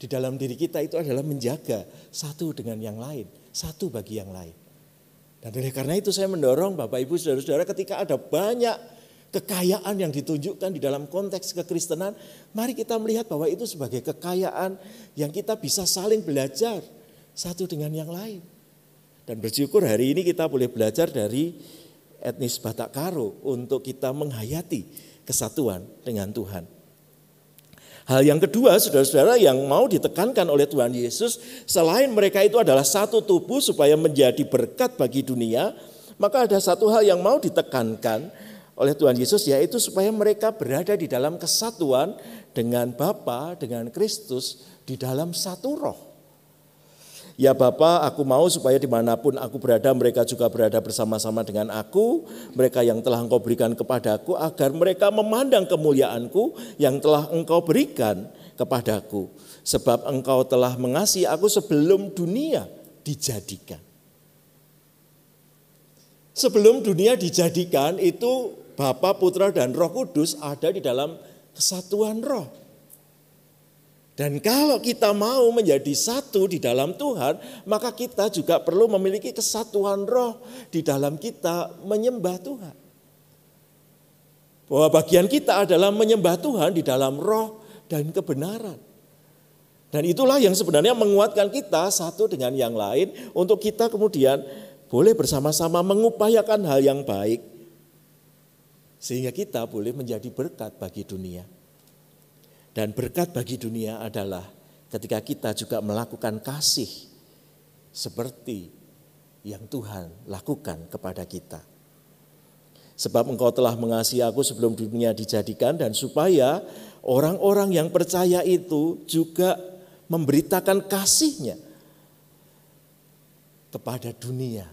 di dalam diri kita itu adalah menjaga satu dengan yang lain, satu bagi yang lain. Dan oleh karena itu saya mendorong Bapak Ibu Saudara-saudara ketika ada banyak kekayaan yang ditunjukkan di dalam konteks kekristenan, mari kita melihat bahwa itu sebagai kekayaan yang kita bisa saling belajar satu dengan yang lain. Dan bersyukur hari ini kita boleh belajar dari etnis Batak Karo untuk kita menghayati kesatuan dengan Tuhan. Hal yang kedua, saudara-saudara, yang mau ditekankan oleh Tuhan Yesus, selain mereka itu adalah satu tubuh supaya menjadi berkat bagi dunia, maka ada satu hal yang mau ditekankan oleh Tuhan Yesus, yaitu supaya mereka berada di dalam kesatuan dengan Bapa, dengan Kristus, di dalam satu roh. Ya Bapa, aku mau supaya di mana pun aku berada, mereka juga berada bersama-sama dengan aku. Mereka yang telah engkau berikan kepadaku, agar mereka memandang kemuliaanku yang telah engkau berikan kepadaku. Sebab engkau telah mengasihi aku sebelum dunia dijadikan. Sebelum dunia dijadikan itu Bapa, Putra, dan Roh Kudus ada di dalam kesatuan roh. Dan kalau kita mau menjadi satu di dalam Tuhan, maka kita juga perlu memiliki kesatuan roh di dalam kita menyembah Tuhan. Bahwa bagian kita adalah menyembah Tuhan di dalam roh dan kebenaran. Dan itulah yang sebenarnya menguatkan kita satu dengan yang lain untuk kita kemudian boleh bersama-sama mengupayakan hal yang baik. Sehingga kita boleh menjadi berkat bagi dunia. Dan berkat bagi dunia adalah ketika kita juga melakukan kasih seperti yang Tuhan lakukan kepada kita. Sebab engkau telah mengasihi aku sebelum dunia dijadikan dan supaya orang-orang yang percaya itu juga memberitakan kasihnya kepada dunia.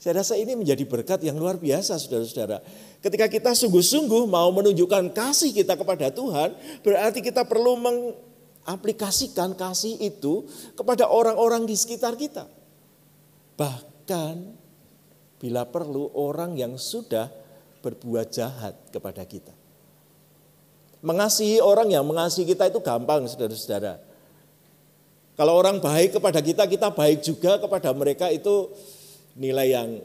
Saya rasa ini menjadi berkat yang luar biasa saudara-saudara. Ketika kita sungguh-sungguh mau menunjukkan kasih kita kepada Tuhan, berarti kita perlu mengaplikasikan kasih itu kepada orang-orang di sekitar kita. Bahkan bila perlu orang yang sudah berbuat jahat kepada kita. Mengasihi orang yang mengasihi kita itu gampang saudara-saudara. Kalau orang baik kepada kita, kita baik juga kepada mereka itu nilai yang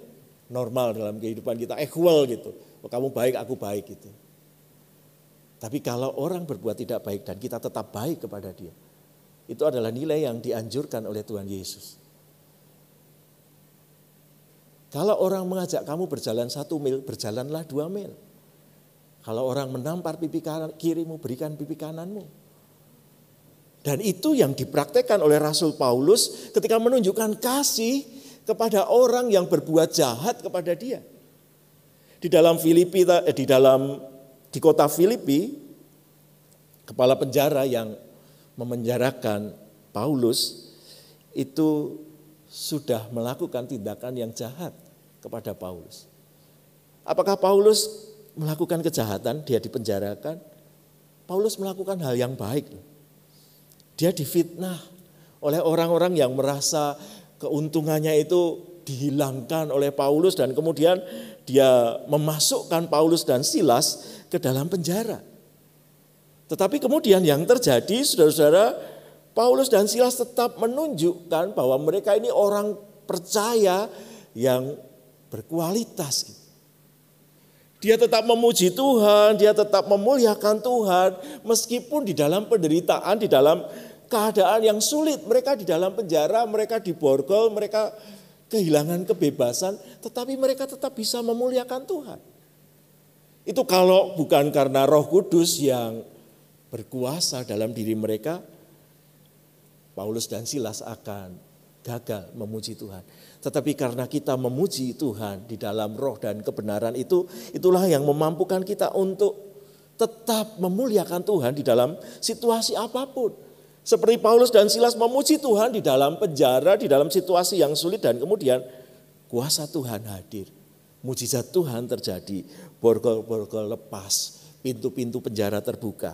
normal dalam kehidupan kita, equal gitu. Kamu baik, aku baik gitu. Tapi kalau orang berbuat tidak baik dan kita tetap baik kepada dia, itu adalah nilai yang dianjurkan oleh Tuhan Yesus. Kalau orang mengajak kamu berjalan satu mil, berjalanlah dua mil. Kalau orang menampar pipi kanan, kirimu, berikan pipi kananmu. Dan itu yang dipraktekkan oleh Rasul Paulus ketika menunjukkan kasih kepada orang yang berbuat jahat kepada dia. Di dalam Filipi, eh, di dalam di kota Filipi, kepala penjara yang memenjarakan Paulus itu sudah melakukan tindakan yang jahat kepada Paulus. Apakah Paulus melakukan kejahatan, dia dipenjarakan? Paulus melakukan hal yang baik. Dia difitnah oleh orang-orang yang merasa keuntungannya itu dihilangkan oleh Paulus dan kemudian dia memasukkan Paulus dan Silas ke dalam penjara. Tetapi kemudian yang terjadi saudara-saudara Paulus dan Silas tetap menunjukkan bahwa mereka ini orang percaya yang berkualitas. Dia tetap memuji Tuhan, dia tetap memuliakan Tuhan meskipun di dalam penderitaan, di dalam keadaan yang sulit. Mereka di dalam penjara, mereka diborgol, mereka kehilangan kebebasan, tetapi mereka tetap bisa memuliakan Tuhan. Itu kalau bukan karena Roh Kudus yang berkuasa dalam diri mereka, Paulus dan Silas akan gagal memuji Tuhan. Tetapi karena kita memuji Tuhan di dalam roh dan kebenaran itu, itulah yang memampukan kita untuk tetap memuliakan Tuhan di dalam situasi apa pun. Seperti Paulus dan Silas memuji Tuhan di dalam penjara, di dalam situasi yang sulit dan kemudian kuasa Tuhan hadir. Mujizat Tuhan terjadi, borgol-borgol lepas, pintu-pintu penjara terbuka.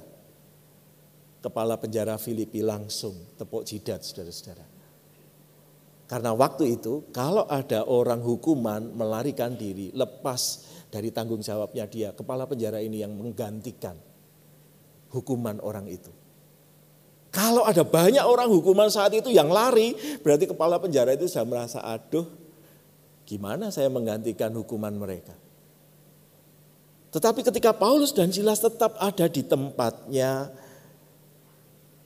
Kepala penjara Filipi langsung tepuk jidat saudara-saudara. Karena waktu itu kalau ada orang hukuman melarikan diri, lepas dari tanggung jawabnya dia, kepala penjara ini yang menggantikan hukuman orang itu. Kalau ada banyak orang hukuman saat itu yang lari, berarti kepala penjara itu sudah merasa, aduh gimana saya menggantikan hukuman mereka. Tetapi ketika Paulus dan Silas tetap ada di tempatnya,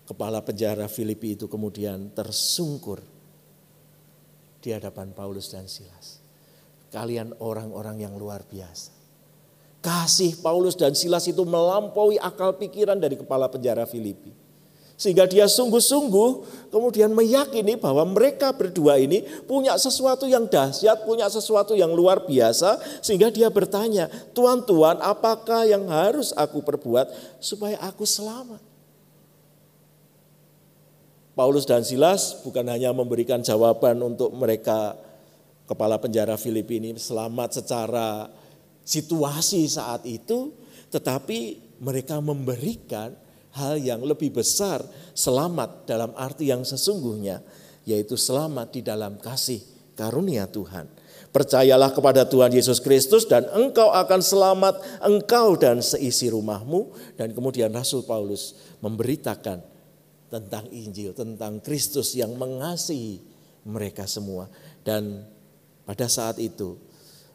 kepala penjara Filipi itu kemudian tersungkur di hadapan Paulus dan Silas. Kalian orang-orang yang luar biasa. Kasih Paulus dan Silas itu melampaui akal pikiran dari kepala penjara Filipi. Sehingga dia sungguh-sungguh kemudian meyakini bahwa mereka berdua ini punya sesuatu yang dahsyat, punya sesuatu yang luar biasa. Sehingga dia bertanya, Tuan-tuan apakah yang harus aku perbuat supaya aku selamat? Paulus dan Silas bukan hanya memberikan jawaban untuk mereka kepala penjara Filipi ini selamat secara situasi saat itu, tetapi mereka memberikan hal yang lebih besar, selamat dalam arti yang sesungguhnya, yaitu selamat di dalam kasih karunia Tuhan. Percayalah kepada Tuhan Yesus Kristus dan engkau akan selamat, engkau dan seisi rumahmu. Dan kemudian Rasul Paulus memberitakan tentang Injil, tentang Kristus yang mengasihi mereka semua. Dan pada saat itu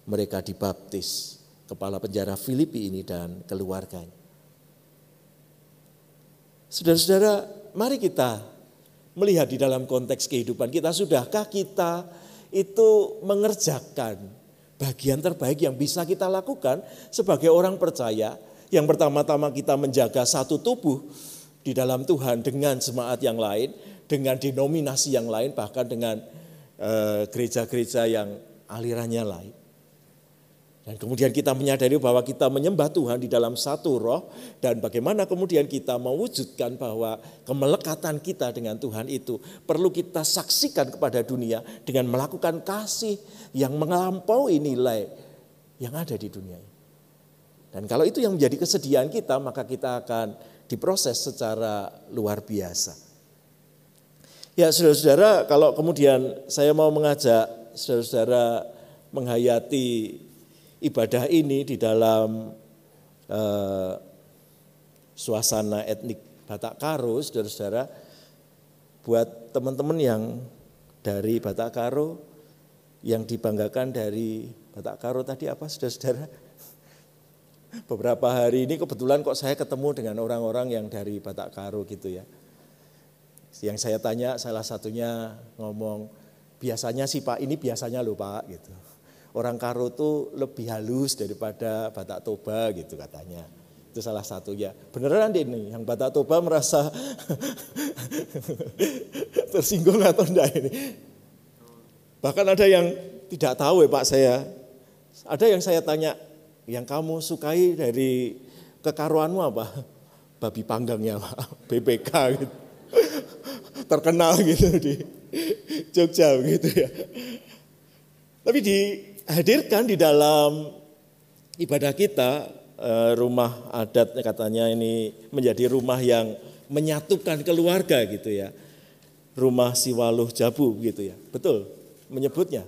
mereka dibaptis kepala penjara Filipi ini dan keluarganya. Saudara-saudara, mari kita melihat di dalam konteks kehidupan kita, sudahkah kita itu mengerjakan bagian terbaik yang bisa kita lakukan sebagai orang percaya. Yang pertama-tama kita menjaga satu tubuh di dalam Tuhan dengan jemaat yang lain, dengan denominasi yang lain, bahkan dengan eh, gereja-gereja yang alirannya lain. Dan kemudian kita menyadari bahwa kita menyembah Tuhan di dalam satu roh dan bagaimana kemudian kita mewujudkan bahwa kemelekatan kita dengan Tuhan itu perlu kita saksikan kepada dunia dengan melakukan kasih yang melampaui nilai yang ada di dunia ini. Dan kalau itu yang menjadi kesediaan kita maka kita akan diproses secara luar biasa. Ya saudara-saudara kalau kemudian saya mau mengajak saudara-saudara menghayati ibadah ini di dalam uh, suasana etnik Batak Karo, saudara-saudara, buat teman-teman yang dari Batak Karo, yang dibanggakan dari Batak Karo tadi apa, saudara-saudara? Beberapa hari ini kebetulan kok saya ketemu dengan orang-orang yang dari Batak Karo gitu ya. Yang saya tanya salah satunya ngomong, biasanya sih Pak, ini biasanya loh Pak gitu. Orang Karo tuh lebih halus daripada Batak Toba gitu katanya. Itu salah satunya. Beneran deh nih, yang Batak Toba merasa (laughs) tersinggung atau enggak ini. Bahkan ada yang tidak tahu ya Pak saya. Ada yang saya tanya, yang kamu sukai dari kekaruanmu apa? (laughs) Babi panggangnya Pak, (laughs) BPK gitu. Terkenal gitu di Jogja gitu ya. Tapi dihadirkan di dalam ibadah kita, eh, rumah adat katanya ini menjadi rumah yang menyatukan keluarga gitu ya. Rumah Siwaluh Jabu gitu ya. Betul menyebutnya.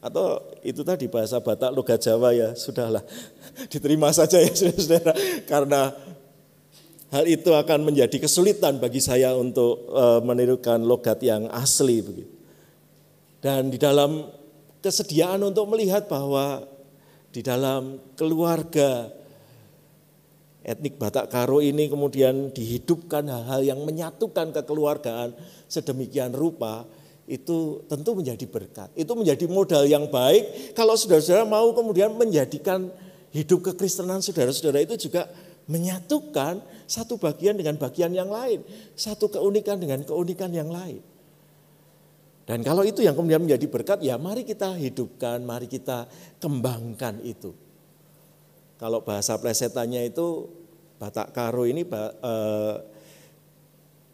Atau itu tadi bahasa Batak logat Jawa ya, sudahlah. (laughs) Diterima saja ya (laughs) Saudara-saudara karena hal itu akan menjadi kesulitan bagi saya untuk eh, menirukan logat yang asli begitu. Dan di dalam kesediaan untuk melihat bahwa di dalam keluarga etnik Batak Karo ini kemudian dihidupkan hal-hal yang menyatukan kekeluargaan sedemikian rupa itu tentu menjadi berkat. Itu menjadi modal yang baik kalau saudara-saudara mau kemudian menjadikan hidup kekristenan saudara-saudara itu juga menyatukan satu bagian dengan bagian yang lain, satu keunikan dengan keunikan yang lain. Dan kalau itu yang kemudian menjadi berkat, ya mari kita hidupkan, mari kita kembangkan itu. Kalau bahasa plesetannya itu Batak Karo ini eh,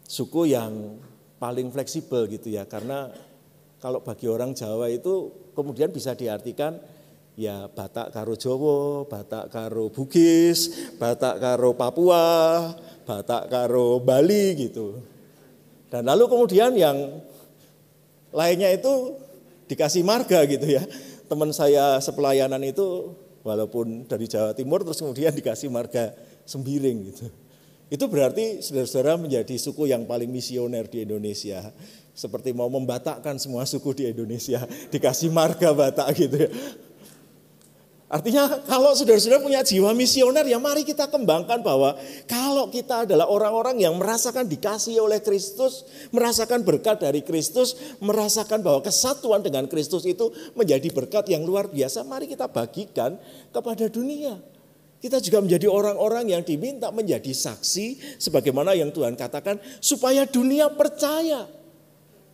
suku yang paling fleksibel gitu ya, karena kalau bagi orang Jawa itu kemudian bisa diartikan ya Batak karo Jawa, Batak karo Bugis, Batak karo Papua, Batak karo Bali gitu. Dan lalu kemudian yang lainnya itu dikasih marga gitu ya. Teman saya sepelayanan itu walaupun dari Jawa Timur terus kemudian dikasih marga sembiring gitu. Itu berarti saudara-saudara menjadi suku yang paling misioner di Indonesia. Seperti mau membatakkan semua suku di Indonesia, dikasih marga Batak gitu ya. Artinya kalau saudara-saudara punya jiwa misioner ya mari kita kembangkan bahwa kalau kita adalah orang-orang yang merasakan dikasih oleh Kristus, merasakan berkat dari Kristus, merasakan bahwa kesatuan dengan Kristus itu menjadi berkat yang luar biasa, mari kita bagikan kepada dunia. Kita juga menjadi orang-orang yang diminta menjadi saksi sebagaimana yang Tuhan katakan supaya dunia percaya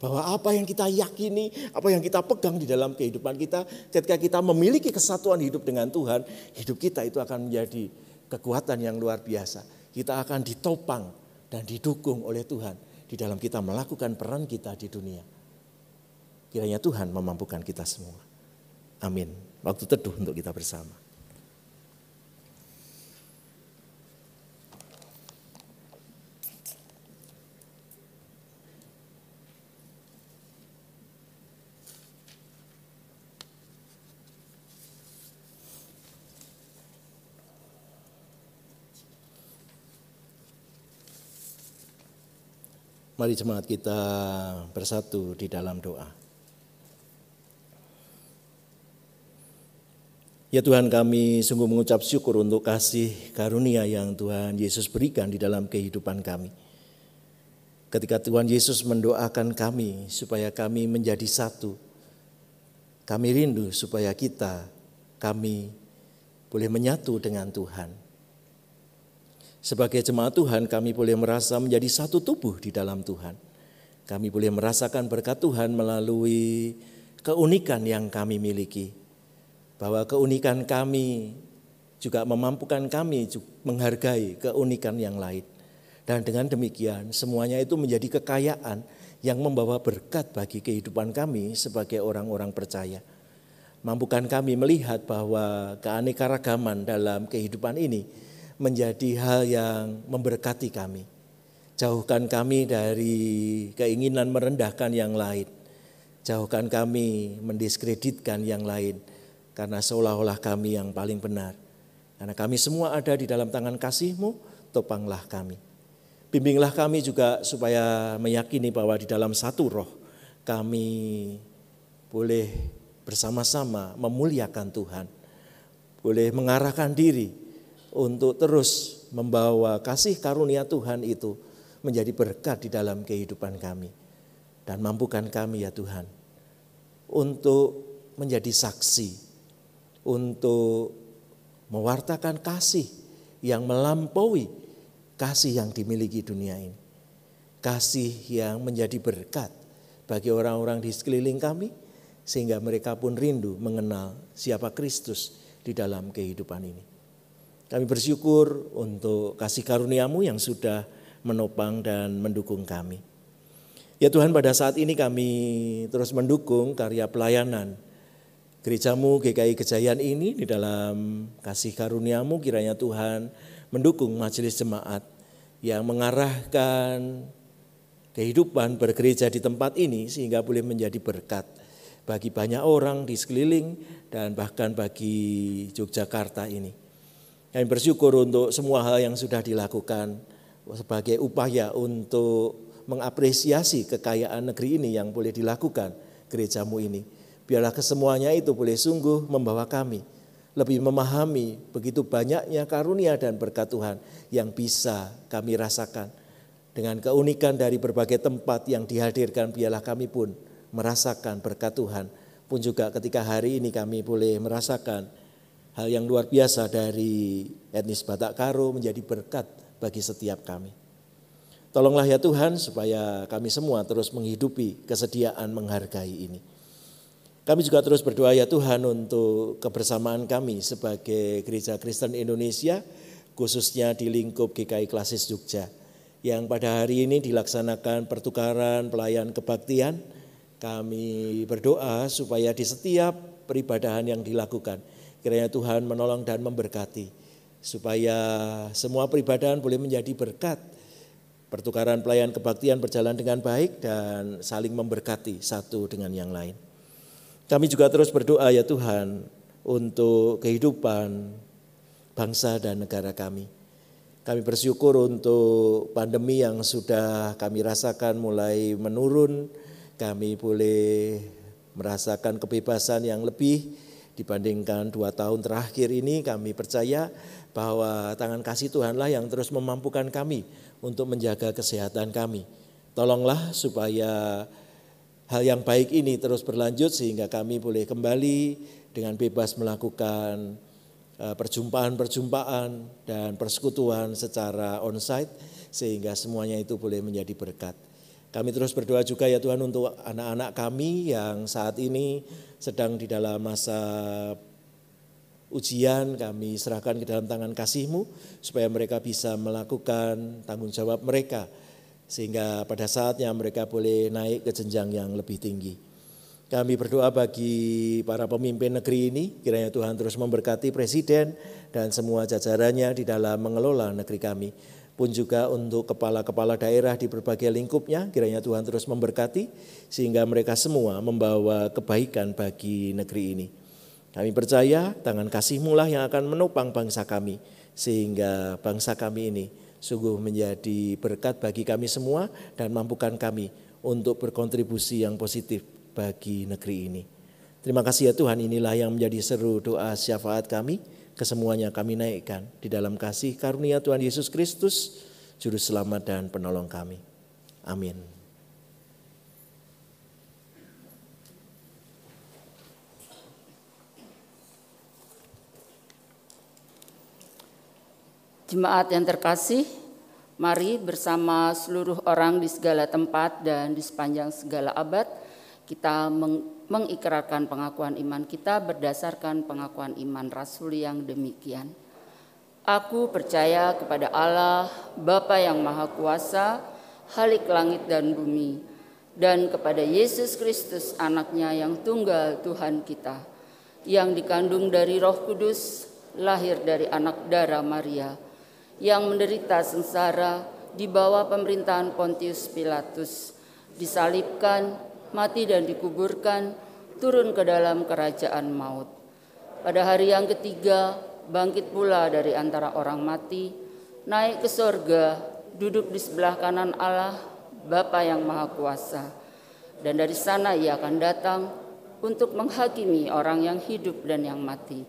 bahwa apa yang kita yakini, apa yang kita pegang di dalam kehidupan kita, ketika kita memiliki kesatuan hidup dengan Tuhan, hidup kita itu akan menjadi kekuatan yang luar biasa. Kita akan ditopang dan didukung oleh Tuhan di dalam kita melakukan peran kita di dunia. Kiranya Tuhan memampukan kita semua. Amin. Waktu teduh untuk kita bersama. Mari jemaat kita bersatu di dalam doa. Ya Tuhan kami sungguh mengucap syukur untuk kasih karunia yang Tuhan Yesus berikan di dalam kehidupan kami. Ketika Tuhan Yesus mendoakan kami supaya kami menjadi satu. Kami rindu supaya kita, kami boleh menyatu dengan Tuhan. Sebagai jemaat Tuhan kami boleh merasa menjadi satu tubuh di dalam Tuhan. Kami boleh merasakan berkat Tuhan melalui keunikan yang kami miliki. Bahwa keunikan kami juga memampukan kami menghargai keunikan yang lain. Dan dengan demikian semuanya itu menjadi kekayaan yang membawa berkat bagi kehidupan kami sebagai orang-orang percaya. Mampukan kami melihat bahwa keanekaragaman dalam kehidupan ini menjadi hal yang memberkati kami. Jauhkan kami dari keinginan merendahkan yang lain. Jauhkan kami mendiskreditkan yang lain. Karena seolah-olah kami yang paling benar. Karena kami semua ada di dalam tangan kasih-Mu, topanglah kami. Bimbinglah kami juga supaya meyakini bahwa di dalam satu roh kami boleh bersama-sama memuliakan Tuhan. Boleh mengarahkan diri untuk terus membawa kasih karunia Tuhan itu menjadi berkat di dalam kehidupan kami. Dan mampukan kami ya Tuhan untuk menjadi saksi, untuk mewartakan kasih yang melampaui kasih yang dimiliki dunia ini. Kasih yang menjadi berkat bagi orang-orang di sekeliling kami, sehingga mereka pun rindu mengenal siapa Kristus di dalam kehidupan ini. Kami bersyukur untuk kasih karuniamu yang sudah menopang dan mendukung kami. Ya Tuhan pada saat ini kami terus mendukung karya pelayanan gerejamu GKI Kejayaan ini di dalam kasih karuniamu kiranya Tuhan mendukung majelis jemaat yang mengarahkan kehidupan bergereja di tempat ini sehingga boleh menjadi berkat bagi banyak orang di sekeliling dan bahkan bagi Yogyakarta ini. Kami bersyukur untuk semua hal yang sudah dilakukan sebagai upaya untuk mengapresiasi kekayaan negeri ini yang boleh dilakukan gerejamu ini. Biarlah kesemuanya itu boleh sungguh membawa kami lebih memahami begitu banyaknya karunia dan berkat Tuhan yang bisa kami rasakan. Dengan keunikan dari berbagai tempat yang dihadirkan, biarlah kami pun merasakan berkat Tuhan. Pun juga ketika hari ini kami boleh merasakan hal yang luar biasa dari etnis Batak Karo menjadi berkat bagi setiap kami. Tolonglah ya Tuhan supaya kami semua terus menghidupi kesediaan menghargai ini. Kami juga terus berdoa ya Tuhan untuk kebersamaan kami sebagai Gereja Kristen Indonesia khususnya di lingkup GKI Klasis Jogja yang pada hari ini dilaksanakan pertukaran pelayan kebaktian. Kami berdoa supaya di setiap peribadahan yang dilakukan kiranya Tuhan menolong dan memberkati supaya semua peribadahan boleh menjadi berkat Pertukaran pelayan kebaktian berjalan dengan baik dan saling memberkati satu dengan yang lain. Kami juga terus berdoa ya Tuhan untuk kehidupan bangsa dan negara kami. Kami bersyukur untuk pandemi yang sudah kami rasakan mulai menurun. Kami boleh merasakan kebebasan yang lebih dibandingkan dua tahun terakhir ini. Kami percaya bahwa tangan kasih Tuhanlah yang terus memampukan kami untuk menjaga kesehatan kami. Tolonglah supaya hal yang baik ini terus berlanjut sehingga kami boleh kembali dengan bebas melakukan eh, perjumpaan-perjumpaan dan persekutuan secara onsite sehingga semuanya itu boleh menjadi berkat. Kami terus berdoa juga ya Tuhan untuk anak-anak kami yang saat ini sedang di dalam masa ujian kami serahkan ke dalam tangan kasih-Mu supaya mereka bisa melakukan tanggung jawab mereka sehingga pada saatnya mereka boleh naik ke jenjang yang lebih tinggi. Kami berdoa bagi para pemimpin negeri ini, kiranya Tuhan terus memberkati presiden dan semua jajarannya di dalam mengelola negeri kami. Pun juga untuk kepala-kepala daerah di berbagai lingkupnya, kiranya Tuhan terus memberkati sehingga mereka semua membawa kebaikan bagi negeri ini. Kami percaya tangan kasih-Mu lah yang akan menopang bangsa kami sehingga bangsa kami ini sungguh menjadi berkat bagi kami semua dan mampukan kami untuk berkontribusi yang positif bagi negeri ini. Terima kasih ya Tuhan inilah yang menjadi seru doa syafaat kami. Kesemuanya kami naikkan di dalam kasih karunia Tuhan Yesus Kristus, Juru Selamat dan Penolong kami. Amin. Jemaat yang terkasih, mari bersama seluruh orang di segala tempat dan di sepanjang segala abad kita meng mengikrarkan pengakuan iman kita berdasarkan pengakuan iman rasul yang demikian. Aku percaya kepada Allah, Bapa yang Maha Kuasa, Halik langit dan bumi, dan kepada Yesus Kristus anaknya yang tunggal Tuhan kita, yang dikandung dari roh kudus, lahir dari anak darah Maria, yang menderita sengsara di bawah pemerintahan Pontius Pilatus, disalibkan, mati dan dikuburkan, turun ke dalam kerajaan maut. Pada hari yang ketiga, bangkit pula dari antara orang mati, naik ke sorga, duduk di sebelah kanan Allah, Bapa yang Maha Kuasa. Dan dari sana ia akan datang untuk menghakimi orang yang hidup dan yang mati.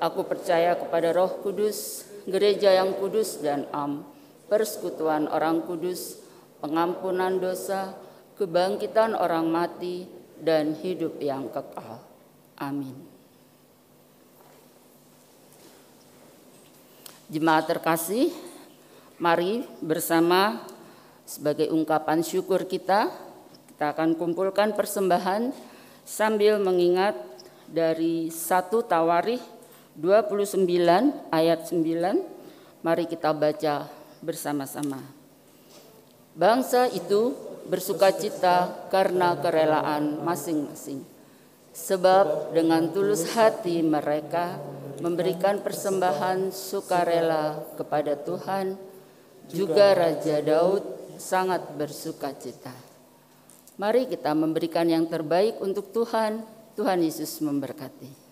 Aku percaya kepada roh kudus, gereja yang kudus dan am, persekutuan orang kudus, pengampunan dosa, kebangkitan orang mati, dan hidup yang kekal. Amin. Jemaat terkasih, mari bersama sebagai ungkapan syukur kita, kita akan kumpulkan persembahan sambil mengingat dari satu Tawarikh 29 ayat 9. Mari kita baca bersama-sama. Bangsa itu bersukacita karena kerelaan masing-masing. Sebab dengan tulus hati mereka memberikan persembahan sukarela kepada Tuhan, juga Raja Daud sangat bersukacita. Mari kita memberikan yang terbaik untuk Tuhan. Tuhan Yesus memberkati.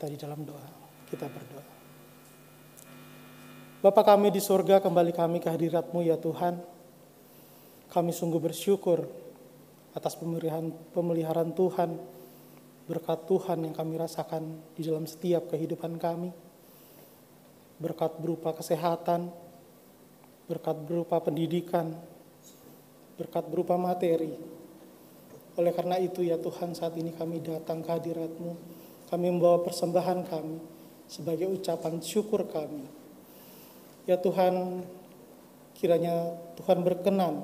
Kita di dalam doa. Kita berdoa. Bapa kami di surga, kembali kami ke hadiratmu ya Tuhan. Kami sungguh bersyukur atas pemeliharaan, pemeliharaan Tuhan, berkat Tuhan yang kami rasakan di dalam setiap kehidupan kami. Berkat berupa kesehatan, berkat berupa pendidikan, berkat berupa materi. Oleh karena itu ya Tuhan saat ini kami datang ke hadirat-Mu. Kami membawa persembahan kami sebagai ucapan syukur kami. Ya Tuhan, kiranya Tuhan berkenan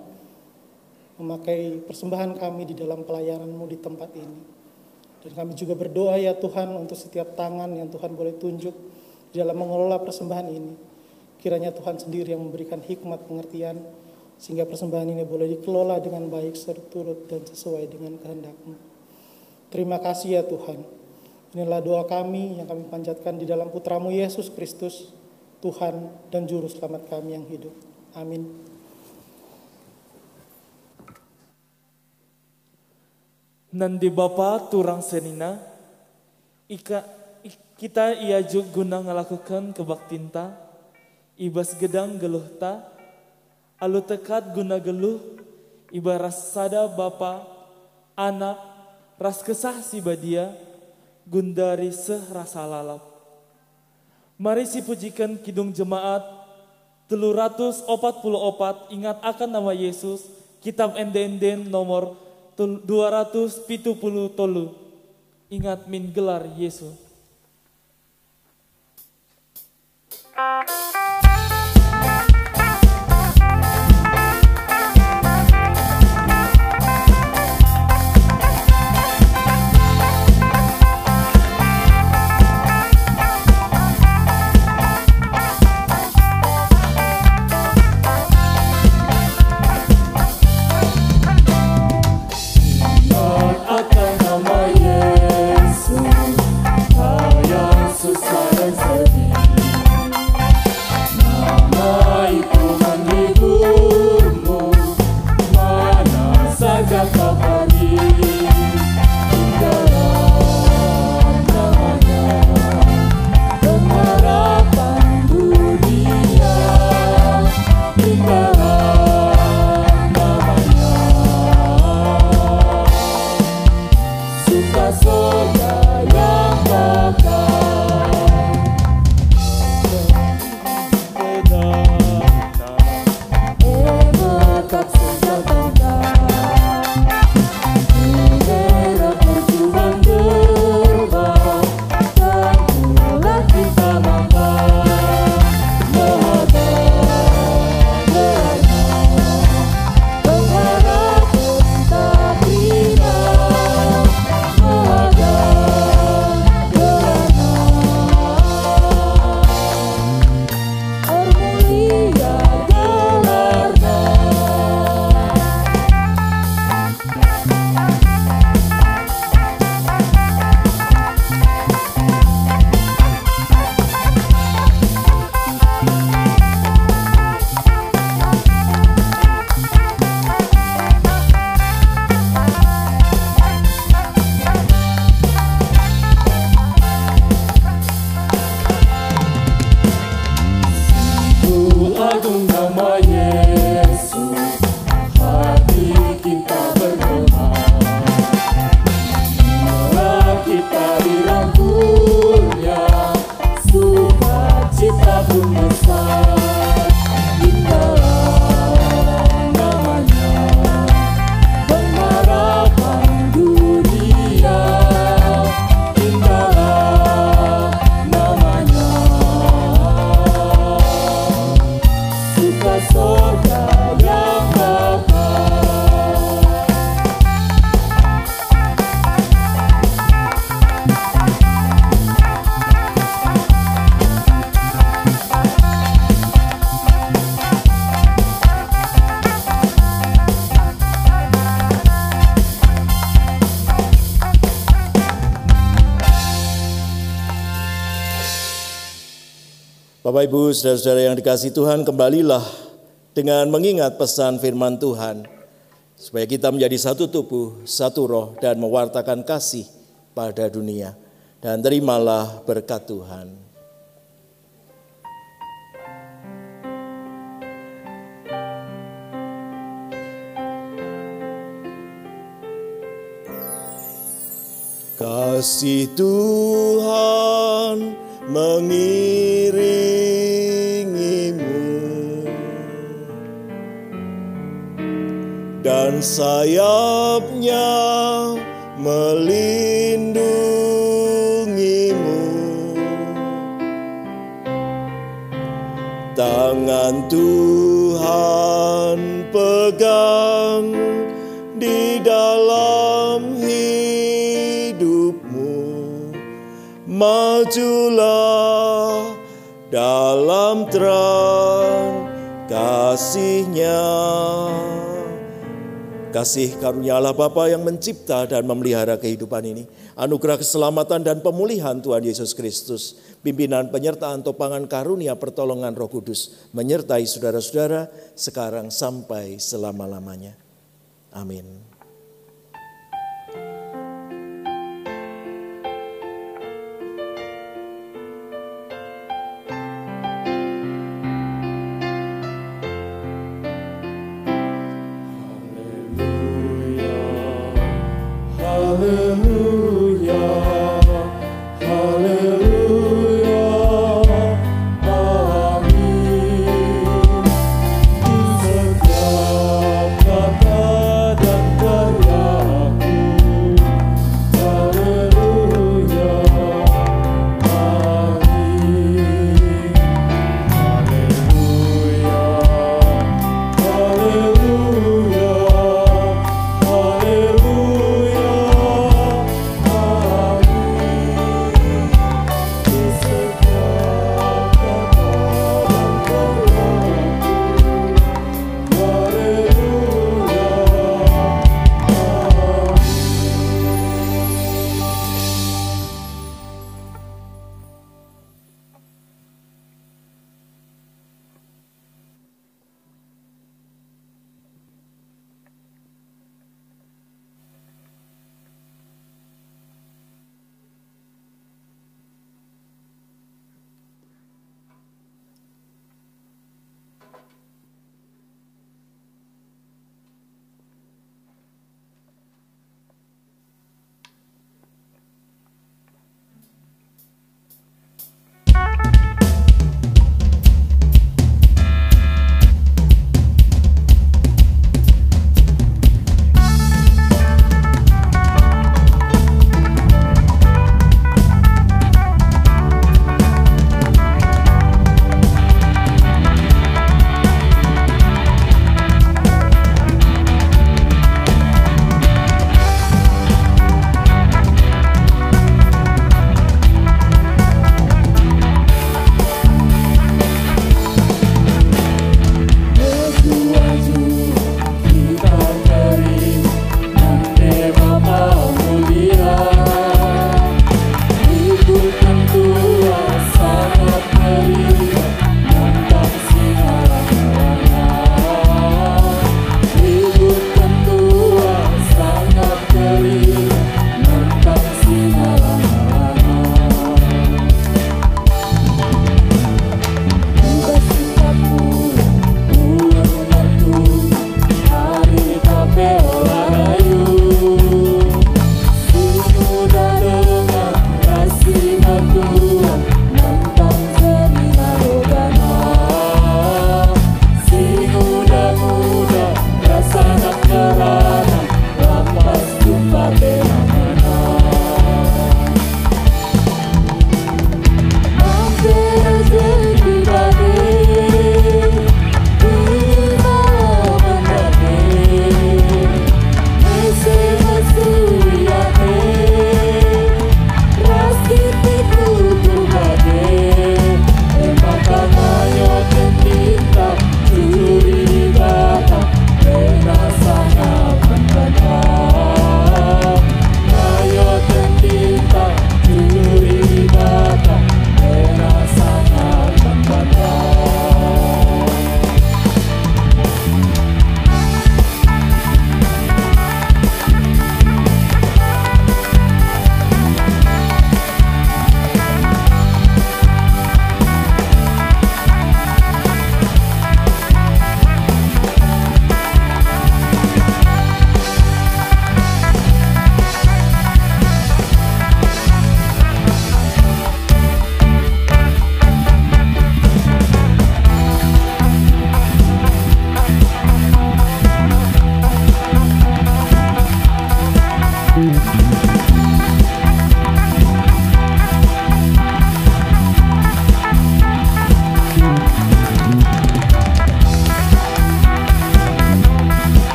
memakai persembahan kami di dalam pelayanan-Mu di tempat ini. Dan kami juga berdoa ya Tuhan untuk setiap tangan yang Tuhan boleh tunjuk di dalam mengelola persembahan ini. Kiranya Tuhan sendiri yang memberikan hikmat pengertian sehingga persembahan ini boleh dikelola dengan baik seturut dan sesuai dengan kehendak-Mu. Terima kasih ya Tuhan. Inilah doa kami yang kami panjatkan di dalam putramu Yesus Kristus, Tuhan dan Juru Selamat kami yang hidup. Amin. Nandi Bapa turang senina, ika, ik- kita ia juga guna ngelakukan kebaktinta, ibas gedang geluh ta, alu tekat guna geluh, ibaras sada Bapa, anak, ras kesah si badia, gundari seh rasa lalap. Mari si pujikan kidung jemaat, telu ratus opat puluh opat, ingat akan nama Yesus, kitab enden-enden nomor tul- 270 tolu. Ingat min gelar Yesus. Ingat Ibu, saudara-saudara yang dikasih Tuhan, kembalilah dengan mengingat pesan firman Tuhan supaya kita menjadi satu tubuh, satu roh dan mewartakan kasih pada dunia. Dan terimalah berkat Tuhan. Kasih Tuhan mengiringimu dan sayapnya melindungimu. Tangan Tuhan pegang di dalam Majulah dalam terang kasihnya. Kasih karunia Allah Bapa yang mencipta dan memelihara kehidupan ini. Anugerah keselamatan dan pemulihan Tuhan Yesus Kristus. Pimpinan penyertaan topangan karunia pertolongan roh kudus. Menyertai saudara-saudara sekarang sampai selama-lamanya. Amin.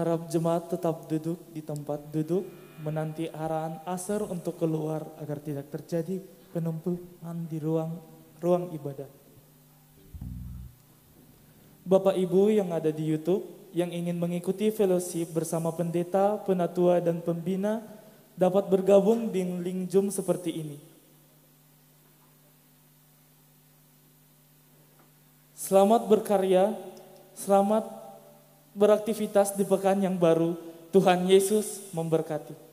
Harap jemaat tetap duduk di tempat duduk, menanti arahan asar untuk keluar agar tidak terjadi penumpukan di ruang ruang ibadah. Bapak Ibu yang ada di YouTube yang ingin mengikuti fellowship bersama pendeta, penatua, dan pembina dapat bergabung di link Zoom seperti ini. Selamat berkarya, selamat beraktivitas di pekan yang baru. Tuhan Yesus memberkati.